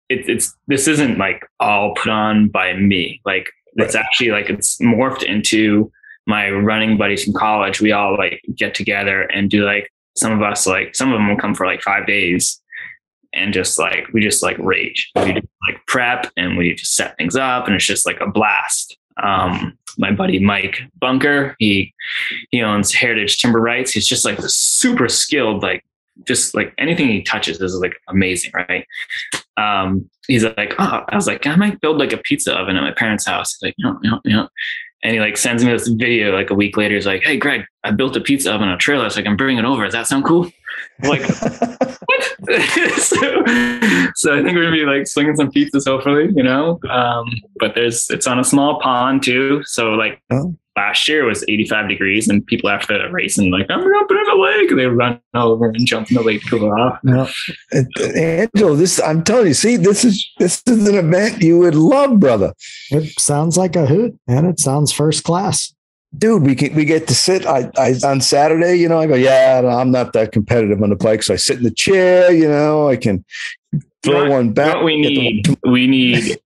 it's it's this isn't like all put on by me. Like it's actually like it's morphed into my running buddies from college. We all like get together and do like some of us like some of them will come for like five days and just like we just like rage. We do like prep and we just set things up and it's just like a blast. Um, my buddy Mike Bunker, he he owns Heritage Timber Rights. He's just like super skilled, like just like anything he touches is like amazing, right? um, he's like, oh, I was like, I might build like a pizza oven at my parents' house. He's like, no, no, no. And he like sends me this video like a week later. He's like, Hey, Greg, I built a pizza oven on a trailer so I can bring it over. Does that sound cool? I'm like, what? so, so I think we're gonna be like swinging some pizzas, hopefully, you know. Um, but there's it's on a small pond too, so like Oh. Last year was 85 degrees, and people after the race and like I'm jumping in the lake, and they run over and jump in the lake to cool off. No. Angelo, this I'm telling you, see, this is this is an event you would love, brother. It sounds like a hoot, and it sounds first class. Dude, we can we get to sit. I, I on Saturday, you know, I go, yeah, I'm not that competitive on the bike, so I sit in the chair. You know, I can throw what- one back. what we get the- need? We need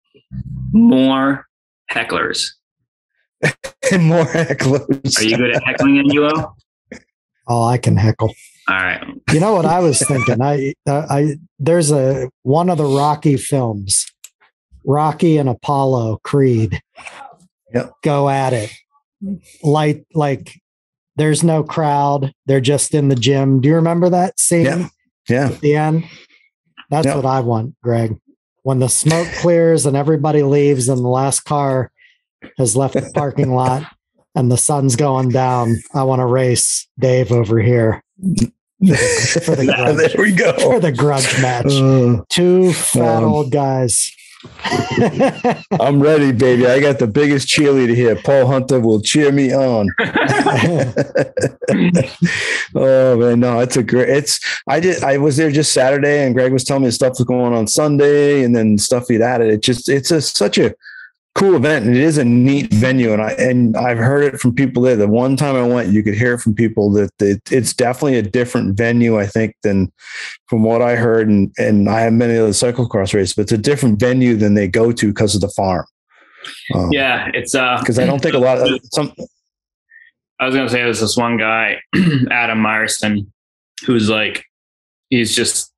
more hecklers. and more hecklers. Are you good at heckling, Angelo? Oh, I can heckle. All right. You know what I was thinking? I, uh, I there's a one of the Rocky films, Rocky and Apollo Creed. Yep. Go at it. Like like there's no crowd. They're just in the gym. Do you remember that scene Yeah. Yeah. at the end? That's Yep. what I want, Greg. When the smoke clears and everybody leaves and the last car has left the parking lot and the sun's going down, I want to race Dave over here for the grudge, there we for the grudge match. Uh, Two fat Um, old guys. I'm ready, baby. I got the biggest cheerleader here. Paul Hunter will cheer me on. oh man, no, it's a great. It's I did. I was there just Saturday, and Greg was telling me stuff was going on on Sunday, and then stuff he'd added. It just it's a such a cool event, and it is a neat venue. And I and I've heard it from people there. The one time I went, you could hear it from people that it, it's definitely a different venue. I think than from what I heard, and and I have many other cyclocross races, but it's a different venue than they go to because of the farm. Um, yeah, it's uh because I don't think a lot of some. I was gonna say there's this one guy, Adam Myerson, who's like he's just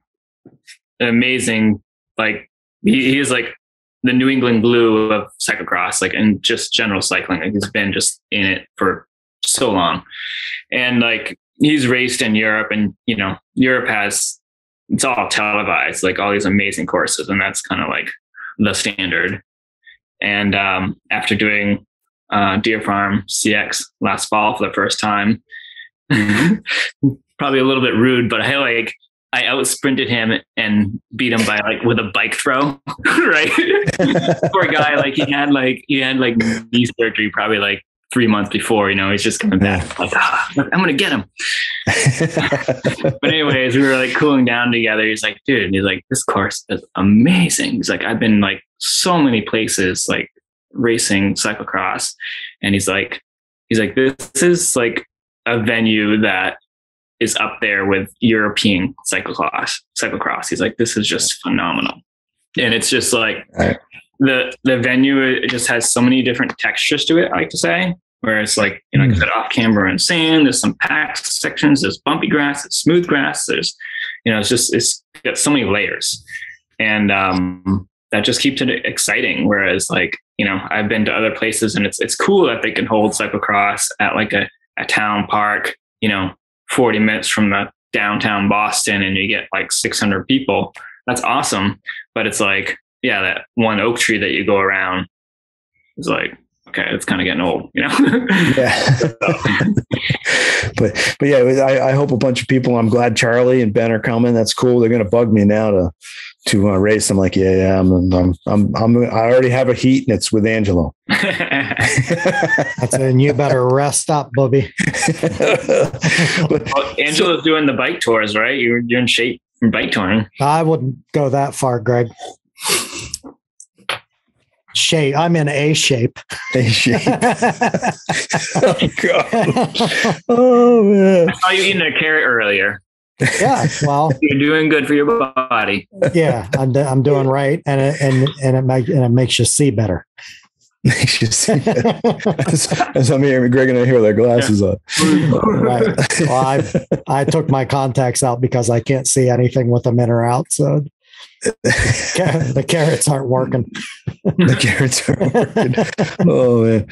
amazing. Like he, he is like the New England glue of cyclocross, like and just general cycling. Like he's been just in it for so long. And like he's raced in Europe and you know, Europe has it's all televised, like all these amazing courses, and that's kind of like the standard. And um, after doing uh, Deer Farm CX last fall for the first time. Probably a little bit rude, but I like I out sprinted him and beat him by like with a bike throw, right? Poor guy, like he had like he had like knee surgery probably like three months before. You know, he's just coming back like ah, I'm gonna get him. But anyways, we were like cooling down together. He's like, dude, he's like, this course is amazing. He's like, I've been like so many places, like racing cyclocross, and he's like, he's like, this is like a venue that is up there with European cyclocross. Cyclocross. He's like, this is just phenomenal, and it's just like Right. the the venue. It just has so many different textures to it. I like to say. Where it's like, you know, like I off camber and sand, there's some packed sections, there's bumpy grass, there's smooth grass, there's, you know, it's just, it's got so many layers. And um, that just keeps it exciting. Whereas like, you know, I've been to other places and it's, it's cool that they can hold cyclocross at like a, a town park, you know, 40 minutes from the downtown Boston and you get like 600 people. That's awesome. But it's like, yeah, that one oak tree that you go around is like, okay, it's kind of getting old, you know? yeah. but but yeah, I, I hope a bunch of people. I'm glad Charlie and Ben are coming. That's cool. They're going to bug me now to to uh, race. I'm like, yeah, yeah. I'm, I'm I'm I'm I already have a heat, and it's with Angelo. That's it. And you better rest up, Bubby. but Well, Angelo's doing the bike tours, right? You're, you're in shape for bike touring. I wouldn't go that far, Greg. Shape. I'm in A shape. hey, shit. oh god. Oh man. I saw you eating a carrot earlier. Yeah. Well, You're doing good for your body. yeah, I'm, I'm doing right, and it, and and it make, and it makes you see better. Makes you see that. as, as I'm hearing Greg and I hear their glasses on. Right. Well, I I took my contacts out because I can't see anything with them in or out. So the carrots aren't working. the carrots are working. oh man.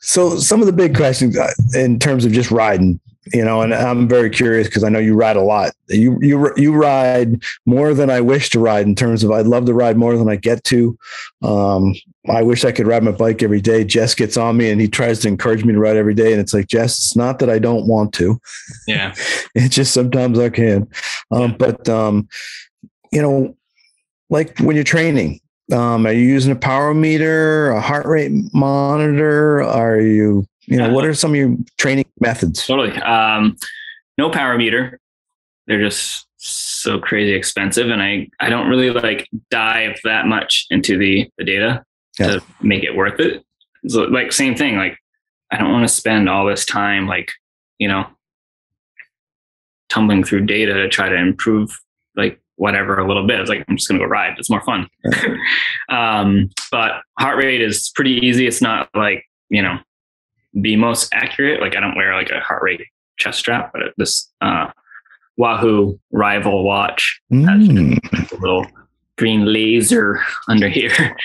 So some of the big questions uh, in terms of just riding, you know, and I'm very curious because I know you ride a lot. You you you ride more than I wish to ride in terms of I'd love to ride more than I get to. Um, I wish I could ride my bike every day. Jess gets on me and he tries to encourage me to ride every day, and it's like Jess, it's not that I don't want to. Yeah, it's just sometimes I can. Um, but um, you know, like when you're training, um, are you using a power meter, a heart rate monitor? Are you you know, what are some of your training methods? Totally. Um, no power meter. They're just so crazy expensive. And I, I don't really like dive that much into the, the data yeah. to make it worth it. So like same thing, like I don't want to spend all this time, like, you know, tumbling through data to try to improve like whatever a little bit. It's like, I'm just going to go ride. It's more fun. um, but heart rate is pretty easy. It's not like, you know, the most accurate. Like I don't wear like a heart rate chest strap, but this uh, Wahoo Rival watch has mm. a little green laser under here,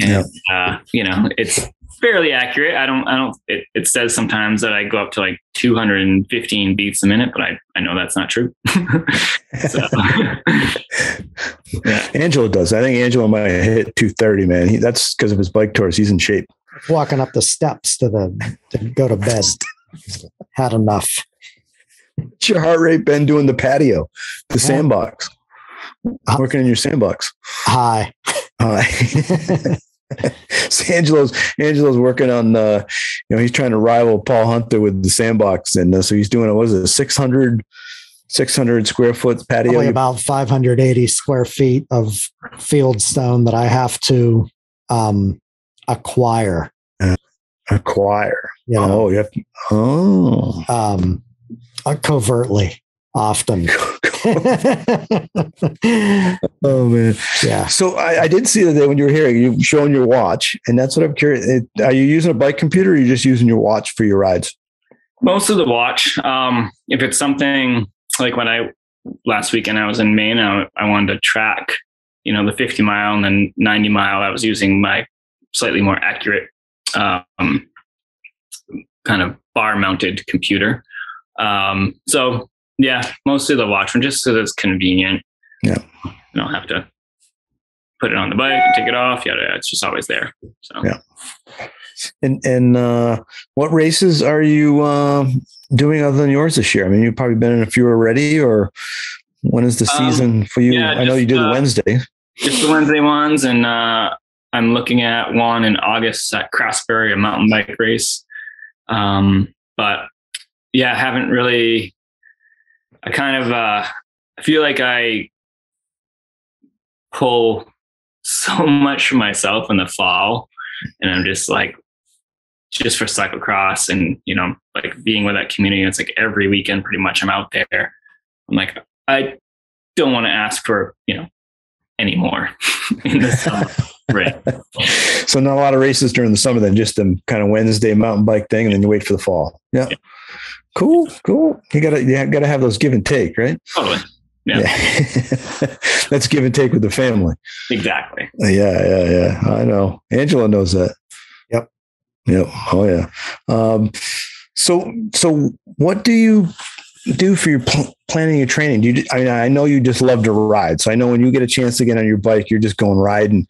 and uh, you know it's fairly accurate. I don't, I don't. It, it says sometimes that I go up to like 215 beats a minute, but I, I know that's not true. yeah. Angelo does. I think Angelo might hit 230. Man, he, that's because of his bike tours. He's in shape walking up the steps to the to go to bed. Had enough. What's your heart rate been doing the patio, the sandbox? Working in your sandbox. Hi. Hi. so Angelo's Angelo's working on uh, you know he's trying to rival Paul Hunter with the sandbox and uh, so he's doing what was it 600 600 square foot patio Probably about 580 square feet of field stone that I have to um, acquire. Uh, acquire. You know, oh, you have to, oh. Um, uh, covertly, often. oh man, yeah. So I, I, did see that when you were here, you showing your watch, and that's what I'm curious. Are you using a bike computer, or are you just using your watch for your rides? Most of the watch. Um, if it's something like when I last weekend I was in Maine, I, I wanted to track, you know, the 50 mile and then 90 mile. I was using my slightly more accurate um, kind of bar mounted computer. Um, so yeah, mostly the watch one just because it's convenient. Yeah. You don't have to put it on the bike and take it off. Yeah, it's just always there. So yeah. And and uh, what races are you uh, doing other than yours this year? I mean, you've probably been in a few already, or when is the um, season um, for you? Yeah, I know you do the uh, Wednesday. Just the Wednesday ones, and uh, I'm looking at one in August at Craftsbury, a mountain bike race. Um, but yeah, I haven't really. I kind of uh, I feel like I pull so much for myself in the fall, and I'm just like just for cyclocross and you know like being with that community. It's like every weekend, pretty much, I'm out there. I'm like I don't want to ask for you know anymore in the summer. right. So not a lot of races during the summer, then just a kind of Wednesday mountain bike thing, and then you wait for the fall. Yeah. yeah. Cool, cool. You gotta you gotta have those give and take, right? Totally. Yeah. yeah. That's give and take with the family. Exactly. Yeah, yeah, yeah. I know. Angelo knows that. Yep. Yep. Oh yeah. Um, so so what do you do for your pl- planning your training? Do you, I mean, I know you just love to ride. So I know when you get a chance to get on your bike, you're just going riding.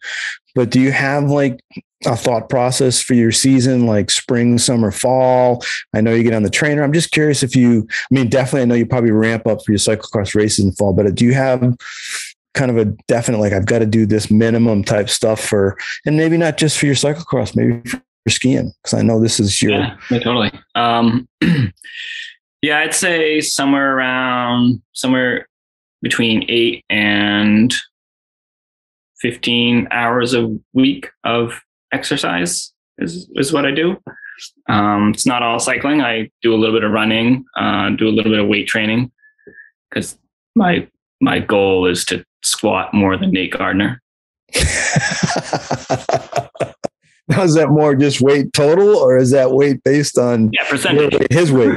But do you have like a thought process for your season, like spring, summer, fall? I know you get on the trainer. I'm just curious if you, I mean, definitely, I know you probably ramp up for your cyclocross races in fall, but do you have kind of a definite, like, I've got to do this minimum type stuff for, and maybe not just for your cyclocross, maybe for skiing? Because I know this is your. Yeah, totally. Um, Yeah, I'd say somewhere around somewhere between eight and 15 hours a week of exercise is, is what I do. Um, it's not all cycling. I do a little bit of running, uh, do a little bit of weight training because my my goal is to squat more than Nate Gardner. now, is that more just weight total, or is that weight based on yeah percentage his weight?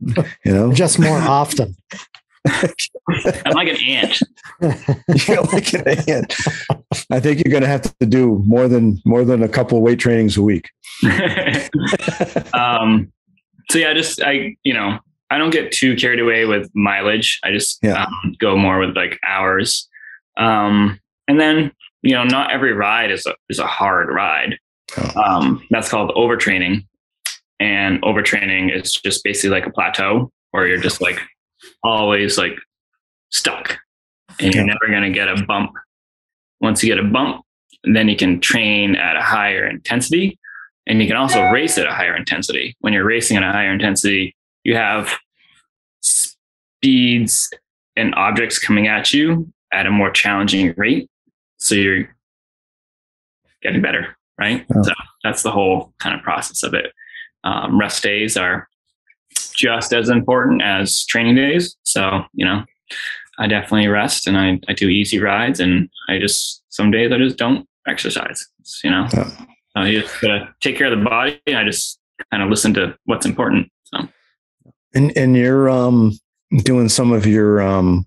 you know, just more often. I'm like an ant. you're like an ant. I think you're going to have to do more than more than a couple weight trainings a week. um, so yeah, just I you know I don't get too carried away with mileage. I just Yeah. um, go more with like hours. Um, and then you know, not every ride is a is a hard ride. Oh. Um, that's called overtraining, and overtraining is just basically like a plateau where you're just like always like stuck, and you're never gonna get a bump. Once you get a bump, then you can train at a higher intensity, and you can also race at a higher intensity. When you're racing at a higher intensity, you have speeds and objects coming at you at a more challenging rate. So you're getting better, right? Oh. So that's the whole kind of process of it. Um, rest days are just as important as training days. So, you know, I definitely rest and I, I do easy rides and I just, some days I just don't exercise, It's, you know, Yeah. so you just gotta take care of the body. I just kind of listen to what's important. So. And and you're um doing some of your um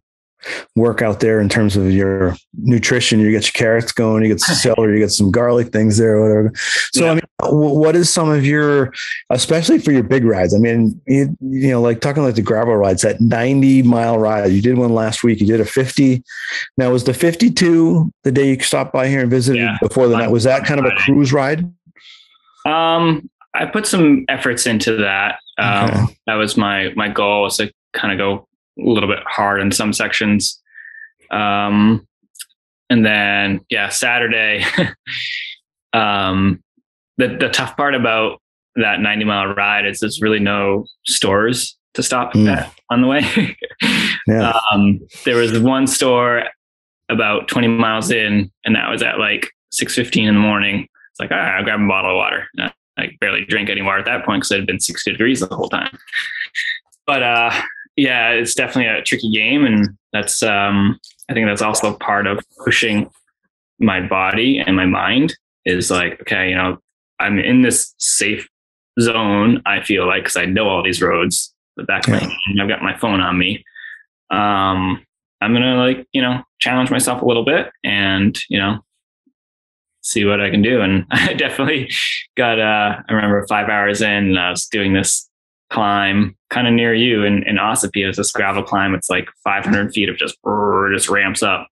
work out there in terms of your nutrition. You get your carrots going, you get some celery, you get some garlic things there, or whatever. So Yeah. I mean, what is some of your, especially for your big rides? I mean, you, you know, like talking like the gravel rides, that 90 mile ride. You did one last week. You did a 50. Now was the 52 the day you stopped by here and visited Yeah. before the night? Was that kind of a cruise ride? Um, I put some efforts into that. Um, Okay. That was my my goal was to kind of go little bit hard in some sections. Um, and then yeah, Saturday. um, the the tough part about that ninety mile ride is there's really no stores to stop Mm. at on the way. Yeah. Um, there was one store about 20 miles in, and that was at like 6:15 in the morning. It's like, all right, I'll grab a bottle of water. I, I barely drink any water at that point because it had been 60 degrees the whole time. But uh, yeah, it's definitely a tricky game, and that's um, I think that's also part of pushing my body and my mind is like, okay, you know, I'm in this safe zone. I feel like because I know all these roads. The back of my Yeah. hand, I've got my phone on me. Um, I'm gonna like you know challenge myself a little bit and you know see what I can do. And I definitely got. Uh, I remember five hours in, and I was doing this climb kind of near you in in Ossipee. It's this gravel climb. It's like 500 feet of just brrr, just ramps up.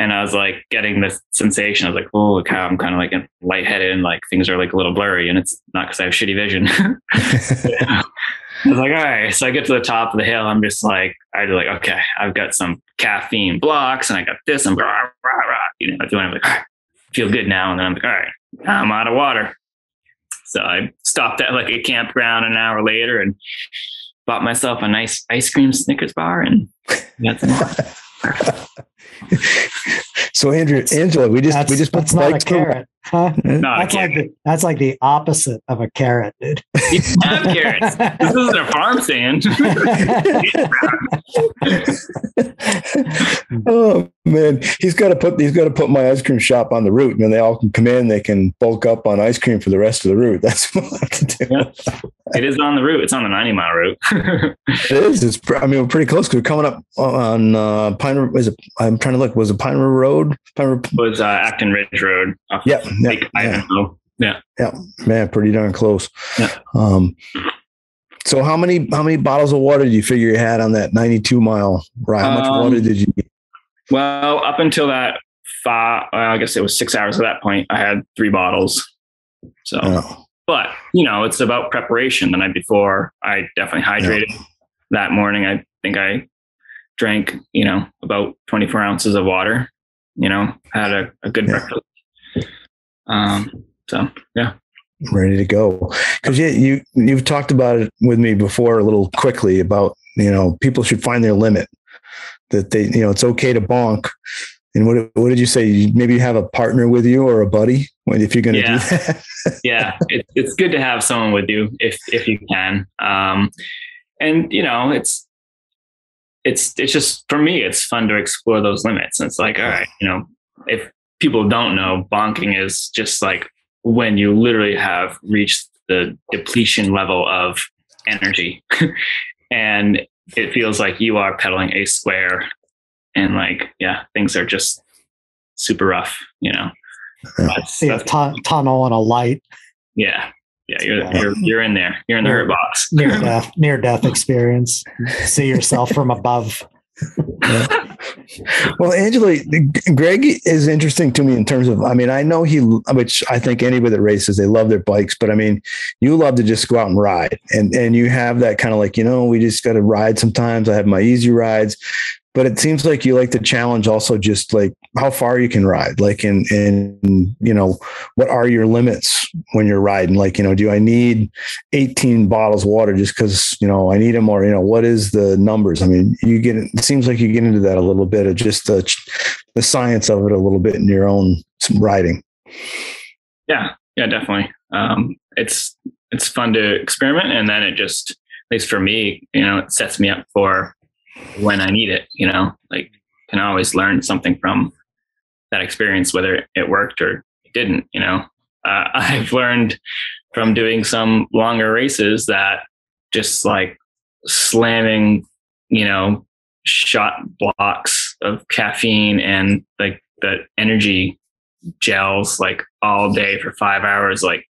And I was like getting this sensation. I was like, "Oh, cow!" I'm kind of like lightheaded and like things are like a little blurry. And it's not because I have shitty vision. I was like, all right. So I get to the top of the hill. I'm just like, I was like, okay, I've got some caffeine blocks and I got this and rah, rah, rah, you know, doing. I'm like, all right, feel good now. And then I'm like, all right, I'm out of water. So I stopped at like a campground an hour later and bought myself a nice ice cream Snickers bar and some. so Andrew, Angelo, we just That's, we just put that's not a bikes- carrot. Huh? Not a That's like the, that's like the opposite of a carrot, dude. You have carrots. This isn't a farm stand. oh man, he's got to put he's got to put my ice cream shop on the route, and then they all can come in. They can bulk up on ice cream for the rest of the route. That's what I have to do. Yeah. it is on the route. It's on the 90 mile route. It is. It's. I mean, we're pretty close. 'cause We're coming up on uh, Pine. Is it? I'm trying to look. Was it Pine River Road? Pine River. was uh, Acton Ridge Road. Yeah, yeah, Lake yeah. Ivanhoe. Man, pretty darn close. Yeah. Um. So how many how many bottles of water did you figure you had on that 92 mile ride? How much Um, water did you? need? Well, up until that five, well, I guess it was six hours at that point, I had three bottles. So, Oh, but you know, it's about preparation. The night before, I definitely hydrated. That morning, I think I drank, you know, about 24 ounces of water, you know, had a, a good Yeah. breakfast. Um, so yeah. ready to go. Because yeah, you you've talked about it with me before a little quickly about you know people should find their limit. That they you know it's okay to bonk. And what what did you say? You maybe have a partner with you or a buddy when if you're going to Yeah. do that. yeah, it, it's good to have someone with you if if you can. Um, and you know, it's it's it's just for me, it's fun to explore those limits. And it's like, all right, you know, if people don't know, bonking is just like when you literally have reached the depletion level of energy, and it feels like you are pedaling a square, and like, yeah, things are just super rough. You know, Yeah. That's- See a that's- tu- tunnel and a light. yeah yeah, you're you're you're in there. You're in the hurt box. near death near death experience. See yourself from above. Well, Angelo, Greg is interesting to me in terms of, I mean, I know he, which I think anybody that races, they love their bikes, but I mean, you love to just go out and ride and, and you have that kind of like, you know, we just got to ride sometimes. I have my easy rides, but it seems like you like the challenge also just like how far you can ride like in in you know what are your limits when you're riding? Like you know do i need 18 bottles of water just because you know i need them or you know what is the numbers? I mean you get it seems like you get into that a little bit of just the the science of it a little bit in your own riding. Yeah. Yeah definitely. Um it's it's fun to experiment and then it just at least for me you know it sets me up for when I need it, you know, like can always learn something from that experience, whether it worked or it didn't, you know. Uh, I've learned from doing some longer races that just like slamming, you know, Shot Bloks of caffeine and like the energy gels like all day for five hours, like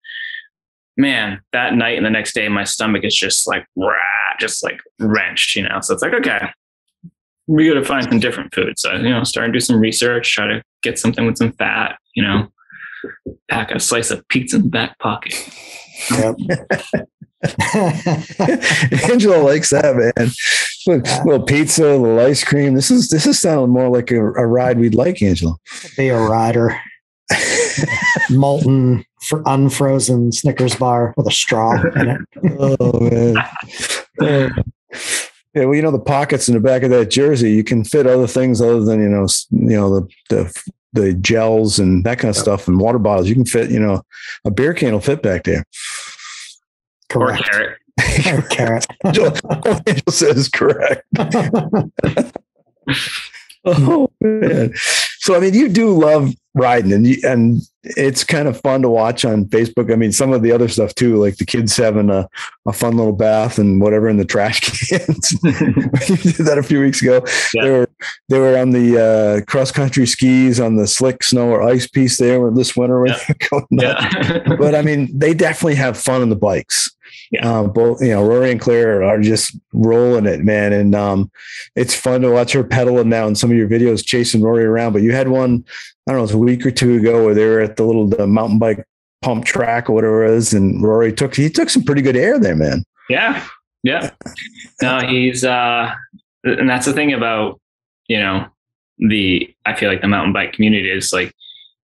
man, that night and the next day, my stomach is just like, rah, just like wrenched, you know? So it's like, okay, we got to find some different foods. So, you know, start and do some research, try to get something with some fat, you know, pack a slice of pizza in the back pocket. Yep. Angelo likes that, man. Little, little pizza, a little ice cream. This is this is sounding more like a, a ride we'd like, Angelo. Be a rider. Molten, for unfrozen Snickers bar with a straw in it. oh man. Uh, yeah, well, you know the pockets in the back of that jersey, you can fit other things other than you know, you know the the the gels and that kind of stuff and water bottles. You can fit, you know, a beer can will fit back there. Or Correct. carrot. Or carrot. Angelo, Angelo says correct. Oh man! So I mean, you do love riding, and you, and it's kind of fun to watch on Facebook. I mean, some of the other stuff too, like the kids having a, a fun little bath and whatever in the trash cans. you did that a few weeks ago. Yeah. They were they were on the uh, cross country skis on the slick snow or ice piece there this winter. Yeah. going yeah. But I mean, they definitely have fun on the bikes. Yeah. Um, both, you know, Rory and Claire are just rolling it, man. And um, it's fun to watch her pedaling now in some of your videos, chasing Rory around. But you had one, I don't know, it was a week or two ago where they were at the little the mountain bike pump track or whatever it was. And Rory took, he took some pretty good air there, man. Yeah. Yeah. No, he's uh and that's the thing about, you know, the I feel like the mountain bike community is like,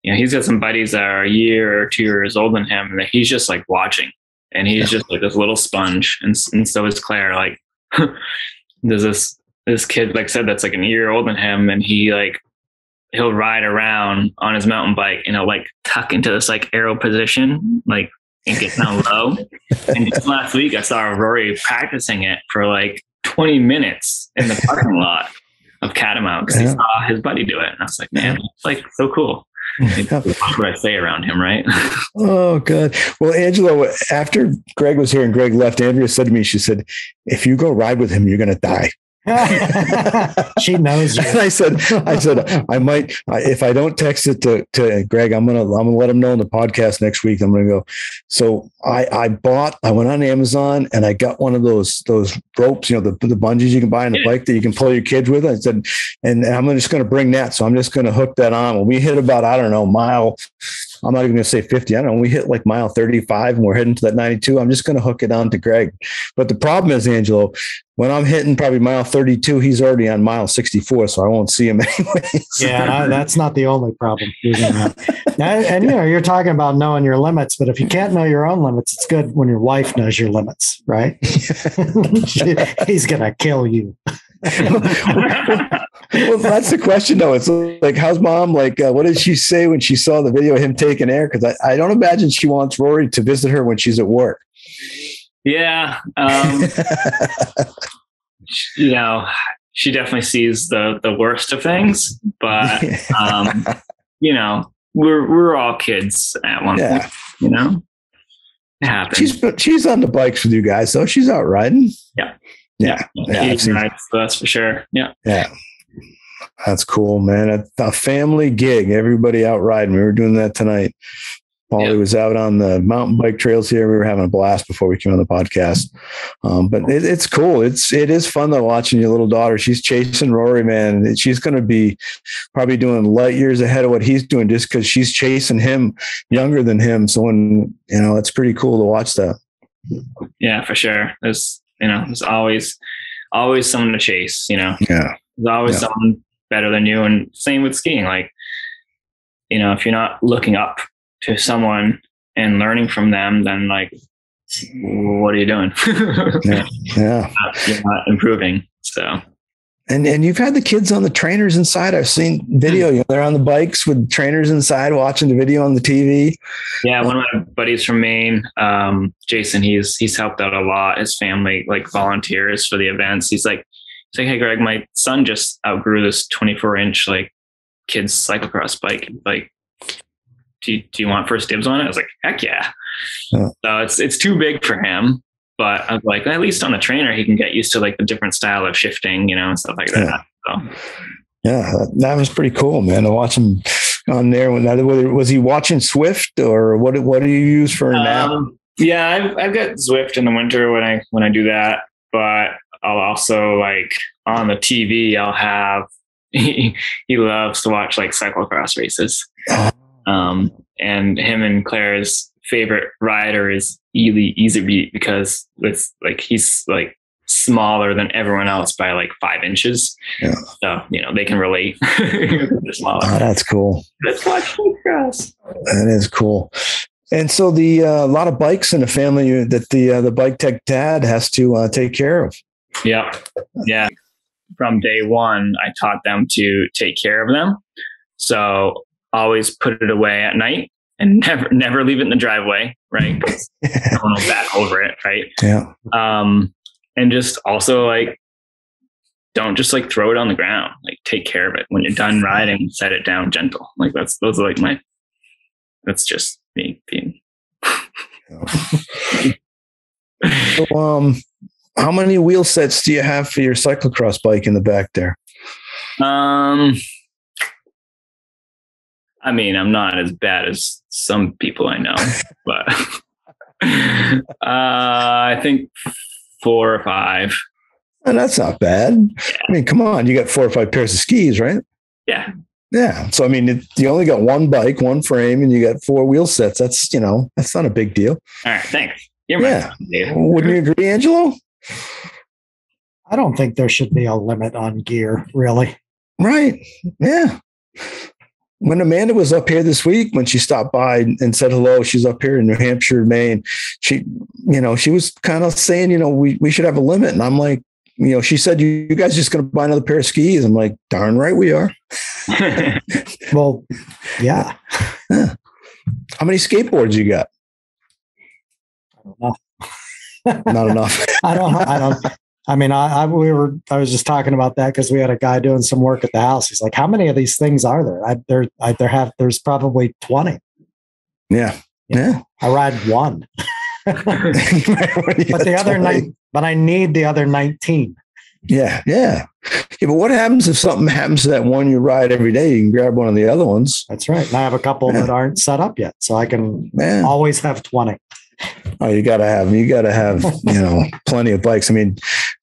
you know, he's got some buddies that are a year or two years older than him and that he's just like watching. And he's just like this little sponge. And and so is Claire. Like there's this this kid, like said, that's like an year older than him, and he like he'll ride around on his mountain bike and he'll like tuck into this like arrow position, like and get down low. And just last week, I saw Rory practicing it for like 20 minutes in the parking lot of Catamount because Yeah. he saw his buddy do it. And I was like, man, it's like so cool. What I say around him, right? Oh, God. Well, Angelo, after Greg was here and Greg left, Andrea said to me, she said, if you go ride with him, you're going to die. she knows you. And I said, I said, I might, if I don't text it to, to Greg, I'm to, I'm to let him know in the podcast next week. I'm to go. So I, I bought, I went on Amazon and I got one of those, those ropes, you know, the, the bungees you can buy on the bike that you can pull your kids with. I said, and I'm just to bring that. So I'm just to hook that on. When we hit about, I don't know, mile, I'm not even going to say 50. I don't know. We hit like mile 35 and we're heading to that 92. I'm just going to hook it on to Greg. But the problem is, Angelo, when I'm hitting probably mile 32, he's already on mile 64. So I won't see him anyway. Yeah, that's not the only problem. And, and you know, you're talking about knowing your limits, but if you can't know your own limits, it's good when your wife knows your limits, right? He's gonna kill you. Well, that's the question, though. It's like, how's mom? Like, uh, what did she say when she saw the video of him taking air? Because I, I don't imagine she wants Rory to visit her when she's at work. yeah. Um, you know, she definitely sees the the worst of things, but um, you know, we're we're all kids at one yeah, point, you know. It happens. she's she's on the bikes with you guys, so she's out riding. Yeah. Yeah, yeah. Seen- rides, that's for sure. Yeah. Yeah. That's cool, man. A, a family gig, everybody out riding. We were doing that tonight. Paulie Yeah. was out on the mountain bike trails here. We were having a blast before we came on the podcast. Um, but it, it's cool. It's it is fun though watching your little daughter. She's chasing Rory, man. She's going to be probably doing light years ahead of what he's doing just because she's chasing him younger than him. So when you know, it's pretty cool to watch that. Yeah, for sure. There's you know, there's always always someone to chase. You know, Yeah, there's always Yeah. someone better than you, and same with skiing. Like, you know, if you're not looking up to someone and learning from them, then like, what are you doing? yeah. you're not improving. So And and you've had the kids on the trainers inside. I've seen video. You know, they're on the bikes with trainers inside, watching the video on the TV. yeah, one of my buddies from Maine, um, Jason, he's he's helped out a lot. His family like volunteers for the events. He's like, he's like, hey Greg, my son just outgrew this 24 inch like kids cyclocross bike. Like, do you, do you want first dibs on it? I was like, heck yeah. Yeah. So it's it's too big for him. But I was like, at least on a trainer, he can get used to like the different style of shifting, you know, and stuff like that. So Yeah, that, was pretty cool, man. To watch him on there. When that, was he watching Zwift or what? What do you use for? Um, yeah, I've, I've got Zwift in the winter when I when I do that, but I'll also like on the TV. I'll have he, he loves to watch like cyclocross races, um, and him and Claire's favorite rider is Eli Iserbyt because it's like he's like smaller than everyone else by like five inches. Yeah. So you know they can relate. Smaller. Oh, that's cool. Let's watch. That is cool. And so the uh, a lot of bikes in the family that the uh, the bike tech dad has to uh, take care of. Yep. Yeah. From day one, I taught them to take care of them. So always put it away at night and never never leave it in the driveway, right? 'Cause no one will bat over it, right? yeah, Um, and just also like don't just like throw it on the ground. Like take care of it. When you're done riding, set it down gentle. Like that's those are like my that's just me being So, um, how many wheel sets do you have for your cyclocross bike in the back there? Um, I mean, I'm not as bad as some people I know, but uh, I think four or five. And that's not bad. I mean, come on, you got four or five pairs of skis, right? Yeah, Yeah. So I mean, it, you only got one bike, one frame, and you got four wheel sets. That's you know, that's not a big deal. all right, thanks. You're Yeah. dude. Wouldn't you agree, Angelo? I don't think there should be a limit on gear, really. Right. Yeah. When Amanda was up here this week, when she stopped by and said hello, she's up here in New Hampshire, Maine. She, you know, she was kind of saying, you know, we, we should have a limit. And I'm like, you know, she said, you, you guys just going to buy another pair of skis. I'm like, darn right we are. Well, yeah. How many skateboards you got? I don't know. Not enough. I don't. I don't. I mean, I, I we were. I was just talking about that because we had a guy doing some work at the house. He's like, "How many of these things are there?" I there. I there have. There's probably twenty. Yeah. Yeah. I ride one, but the other nine. But I need the other nineteen. Yeah. Yeah. Yeah. But what happens if something happens to that one you ride every day? You can grab one of the other ones. That's right. And I have a couple Yeah. that aren't set up yet, so I can Man. always have twenty. Oh, you gotta have you gotta have you know plenty of bikes. I mean,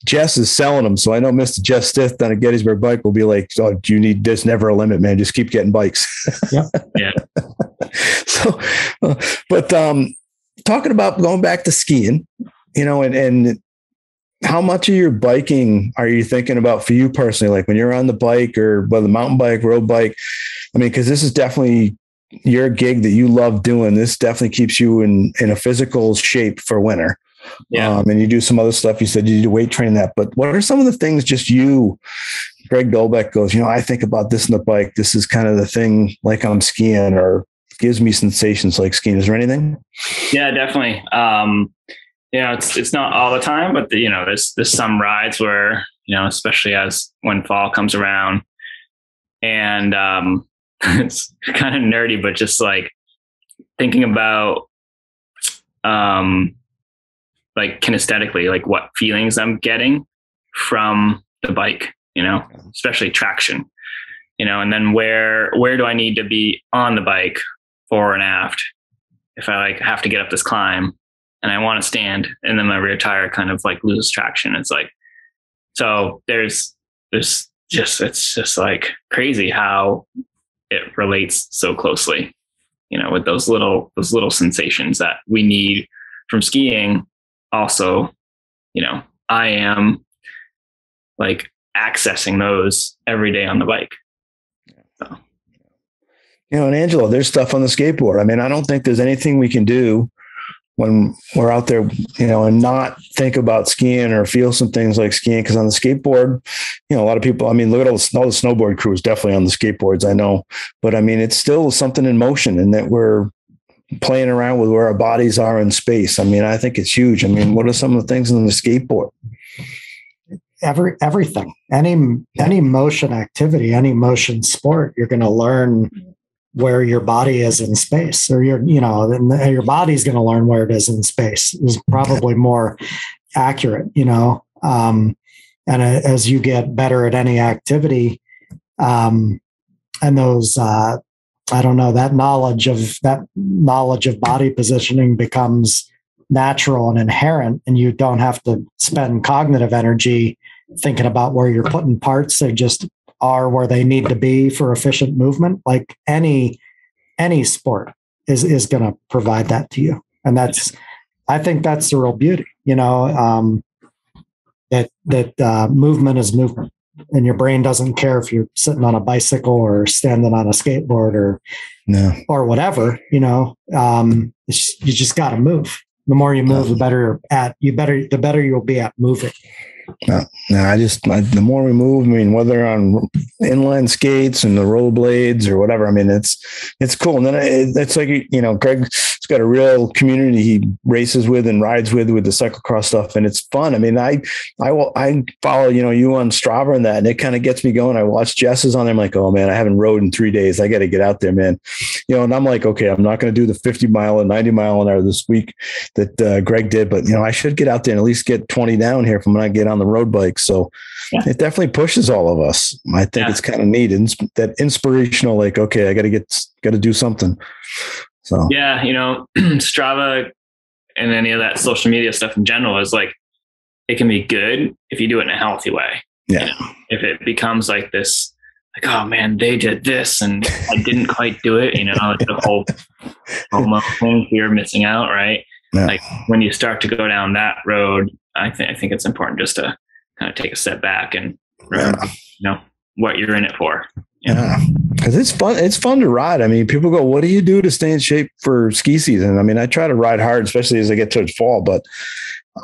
Jess is selling them, so I know Mr. Jess Stith down at Gettysburg Bike will be like, "Oh, you need this never a limit, man. Just keep getting bikes." Yeah, Yeah. so, uh, but um, talking about going back to skiing, you know, and and how much of your biking are you thinking about for you personally? Like when you're on the bike or whether mountain bike, road bike. I mean, because this is definitely your gig that you love doing. This definitely keeps you in in a physical shape for winter. Yeah. Um, and you do some other stuff. You said you do weight training that, but what are some of the things just you, Greg Dolbec goes, you know, I think about this in the bike. This is kind of the thing like I'm skiing or gives me sensations like skiing. Is there anything? Yeah, definitely. Um, you know, it's it's not all the time, but the, you know, there's there's some rides where you know, especially as when fall comes around, and um, it's kind of nerdy, but just like thinking about um, like kinesthetically, like what feelings I'm getting from the bike, you know, especially traction, you know, and then where where do I need to be on the bike, fore and aft, if I like have to get up this climb and I want to stand and then my rear tire kind of like loses traction. It's like, so there's, there's just, it's just like crazy how it relates so closely, you know, with those little, those little sensations that we need from skiing. Also, you know, I am like accessing those every day on the bike. So. You know, and Angelo, there's stuff on the skateboard. I mean, I don't think there's anything we can do when we're out there, you know, and not think about skiing or feel some things like skiing. Because on the skateboard, you know, a lot of people. I mean, look at all the, all the snowboard crews definitely on the skateboards. I know, but I mean, it's still something in motion, and that we're playing around with where our bodies are in space. I mean, I think it's huge. I mean, what are some of the things on the skateboard? Every everything, any any motion activity, any motion sport, you're going to learn where your body is in space or your you know then your body's going to learn where it is in space is probably more accurate you know? Um, and as you get better at any activity um, and those uh, i don't know that knowledge of that knowledge of body positioning becomes natural and inherent and you don't have to spend cognitive energy thinking about where you're putting parts they just are where they need to be for efficient movement like any any sport is is going to provide that to you. And that's i think that's the real beauty you know um, that that uh, movement is movement. And your brain doesn't care if you're sitting on a bicycle or standing on a skateboard or no. or whatever you know um, you just got to move. The more you move the better at you better the better you'll be at moving no, no, I just I, the more we move, I mean, whether on inline skates and the rollerblades or whatever, I mean, it's it's cool. And then it, it's like you know, Greg's got a real community he races with and rides with with the cyclocross stuff, and it's fun. I mean, I I will I follow you know you on Strava and that, and it kind of gets me going. I watch Jess's on there. I'm like, oh man, I haven't rode in three days. I got to get out there, man. You know, and I'm like, okay, I'm not going to do the 50 mile and 90 mile an hour this week that uh, Greg did, but you know, I should get out there and at least get 20 down here from when I get on the road bike. So yeah. it definitely pushes all of us. I think yeah. it's kind of neat and that inspirational, like, okay, I got to get, got to do something. So, yeah, you know, Strava and any of that social media stuff in general is like, it can be good if you do it in a healthy way. Yeah. You know, if it becomes like this, like, oh man, they did this and I didn't quite do it, you know, like the whole FOMO thing, fear missing out, right? Yeah. Like when you start to go down that road, I think I think it's important just to kind of take a step back and remember, yeah. you know, what you're in it for. Yeah. Cause it's fun. It's fun to ride. I mean, people go, what do you do to stay in shape for ski season? I mean, I try to ride hard, especially as I get towards fall, but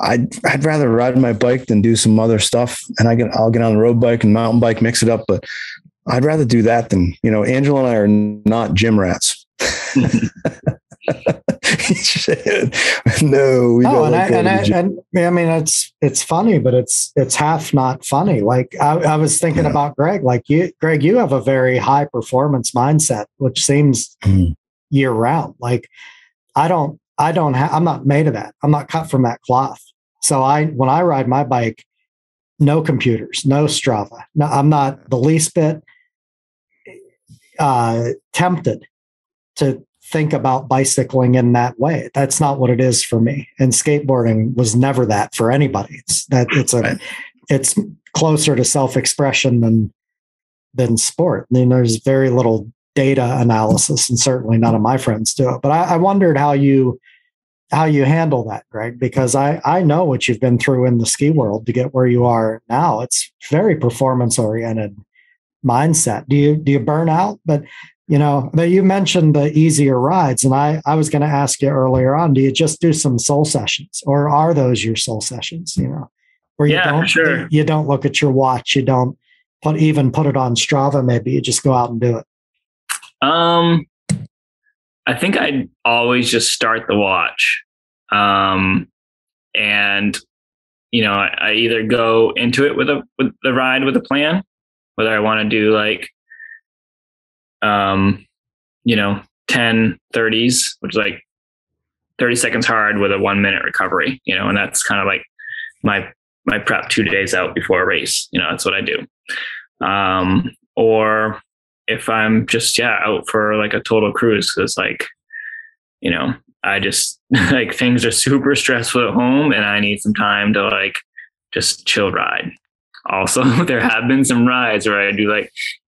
I'd, I'd rather ride my bike than do some other stuff. And I get, I'll get on the road bike and mountain bike, mix it up. But I'd rather do that than, you know, Angelo and I are not gym rats. no, we no, and, I, and, I, and I mean it's it's funny, but it's it's half not funny. Like I, I was thinking yeah. about Greg. Like you, Greg, you have a very high performance mindset, which seems mm. year round. Like I don't, I don't have. I'm not made of that. I'm not cut from that cloth. So I, when I ride my bike, no computers, no Strava. No, I'm not the least bit uh, tempted to think about bicycling in that way. That's not what it is for me. And skateboarding was never that for anybody. It's that it's a right. it's closer to self-expression than than sport. I mean, there's very little data analysis, and certainly none of my friends do it. But I, I wondered how you how you handle that, Greg, because I I know what you've been through in the ski world to get where you are now. It's very performance oriented mindset. Do you do you burn out? But you know, but you mentioned the easier rides, and I I was going to ask you earlier on. Do you just do some soul sessions, or are those your soul sessions? You know, where you yeah, don't sure. you don't look at your watch, you don't put even put it on Strava. Maybe you just go out and do it. Um, I think I'd always just start the watch, um, and you know, I, I either go into it with a with the ride with a plan, whether I want to do like um, you know, 10 30s, which is like 30 seconds hard with a one minute recovery, you know, and that's kind of like my, my prep two days out before a race, you know, that's what I do. Um, or if I'm just, yeah, out for like a total cruise, cause like, you know, I just like things are super stressful at home and I need some time to like just chill ride. Also, there have been some rides where I do like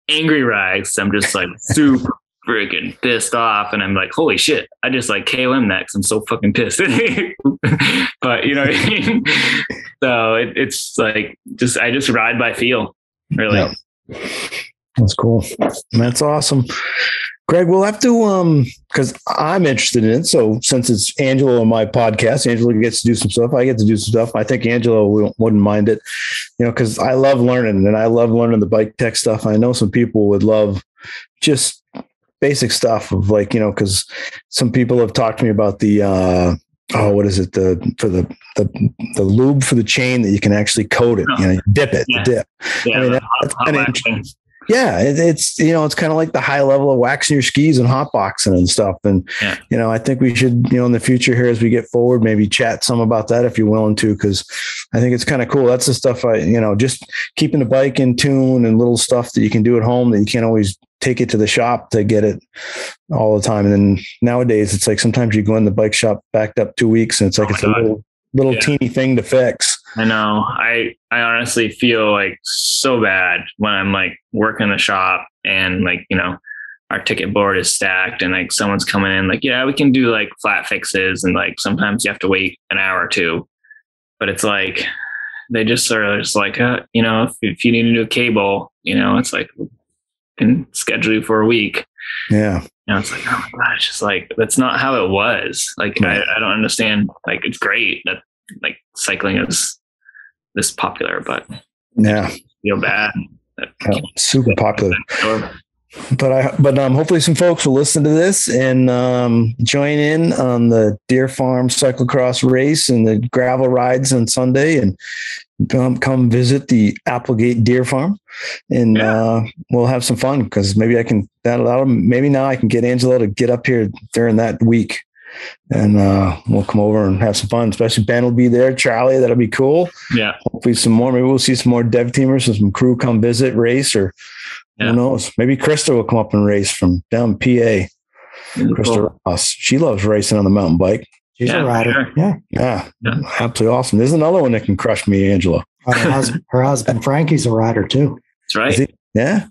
angry rides. I'm just like super freaking pissed off and I'm like, holy shit, I just like KOM next. I'm so fucking pissed. but you know what I mean? So it, it's like just I just ride by feel, really. Yeah. That's cool. That's awesome. Greg, we'll have to um because I'm interested in it. So since it's Angelo on my podcast, Angelo gets to do some stuff. I get to do some stuff. I think Angelo wouldn't mind it, you know, because I love learning and I love learning the bike tech stuff. I know some people would love just basic stuff of like you know because some people have talked to me about the uh oh what is it the for the the the lube for the chain that you can actually coat it you know dip it Yeah. dip Yeah, I mean, that- that's hot kinda waxing. Yeah it, it's you know it's kind of like the high level of waxing your skis and hot boxing and stuff. And Yeah. you know i think we should you know in the future here as we get forward maybe chat some about that if you're willing to because i think it's kind of cool. That's the stuff i you know just keeping the bike in tune and little stuff that you can do at home that you can't always take it to the shop to get it all the time. And then nowadays it's like sometimes you go in the bike shop backed up two weeks and it's like Oh it's a little little Yeah. teeny thing to fix I know. I I honestly feel like so bad when I'm like working the shop and like, you know, our ticket board is stacked and like someone's coming in like, yeah, we can do like flat fixes and like sometimes you have to wait an hour or two. But it's like they just sort of just like, uh, you know, if, if you need a new cable, you know, it's like can schedule you for a week. yeah You know, it's like, oh my god, it's just like that's not how it was. Like I, I don't understand. Like it's great that like cycling is this popular, but yeah feel bad. yeah, super popular but I but um hopefully some folks will listen to this and um join in on the Deer Farm cyclocross race and the gravel rides on Sunday and come come visit the Applegate Deer Farm and Yeah. uh we'll have some fun because maybe I can that that'll maybe now I can get Angelo to get up here during that week and uh we'll come over and have some fun especially Ben will be there Charlie that'll be cool Yeah, hopefully some more maybe we'll see some more dev teamers and some crew come visit race or Yeah. who knows? Maybe Krista will come up and race from down PA. Krista Cool. Ross. She loves racing on the mountain bike. She's Yeah, a rider. sure. Yeah. Yeah, Yeah. absolutely awesome. There's another one that can crush me, Angelo. Her, hus- her husband Frankie's a rider too. That's right. Yeah,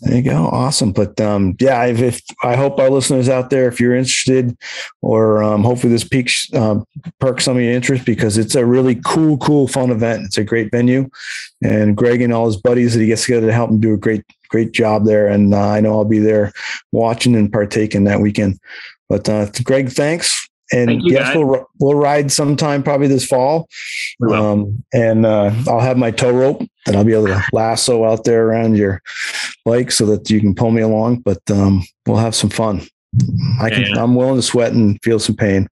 there you go. Awesome. But um, yeah, if I hope our listeners out there, if you're interested, or um, hopefully this peaks um, perks some of your interest because it's a really cool, cool, fun event. It's a great venue, and Greg and all his buddies that he gets together to help him do a great, great job there. And uh, I know I'll be there watching and partaking that weekend. But uh, Greg, thanks. And you, yes, guys. we'll we'll ride sometime probably this fall. Um, and uh, I'll have my tow rope and I'll be able to lasso out there around your bike so that you can pull me along. But um, we'll have some fun. I can. Yeah, yeah. I'm willing to sweat and feel some pain.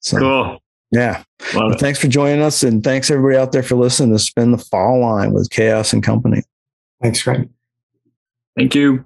So Cool. yeah. Well, thanks for joining us, and thanks everybody out there for listening. to has been the Fall Line with Chaos and Company. Thanks, Greg. Thank you.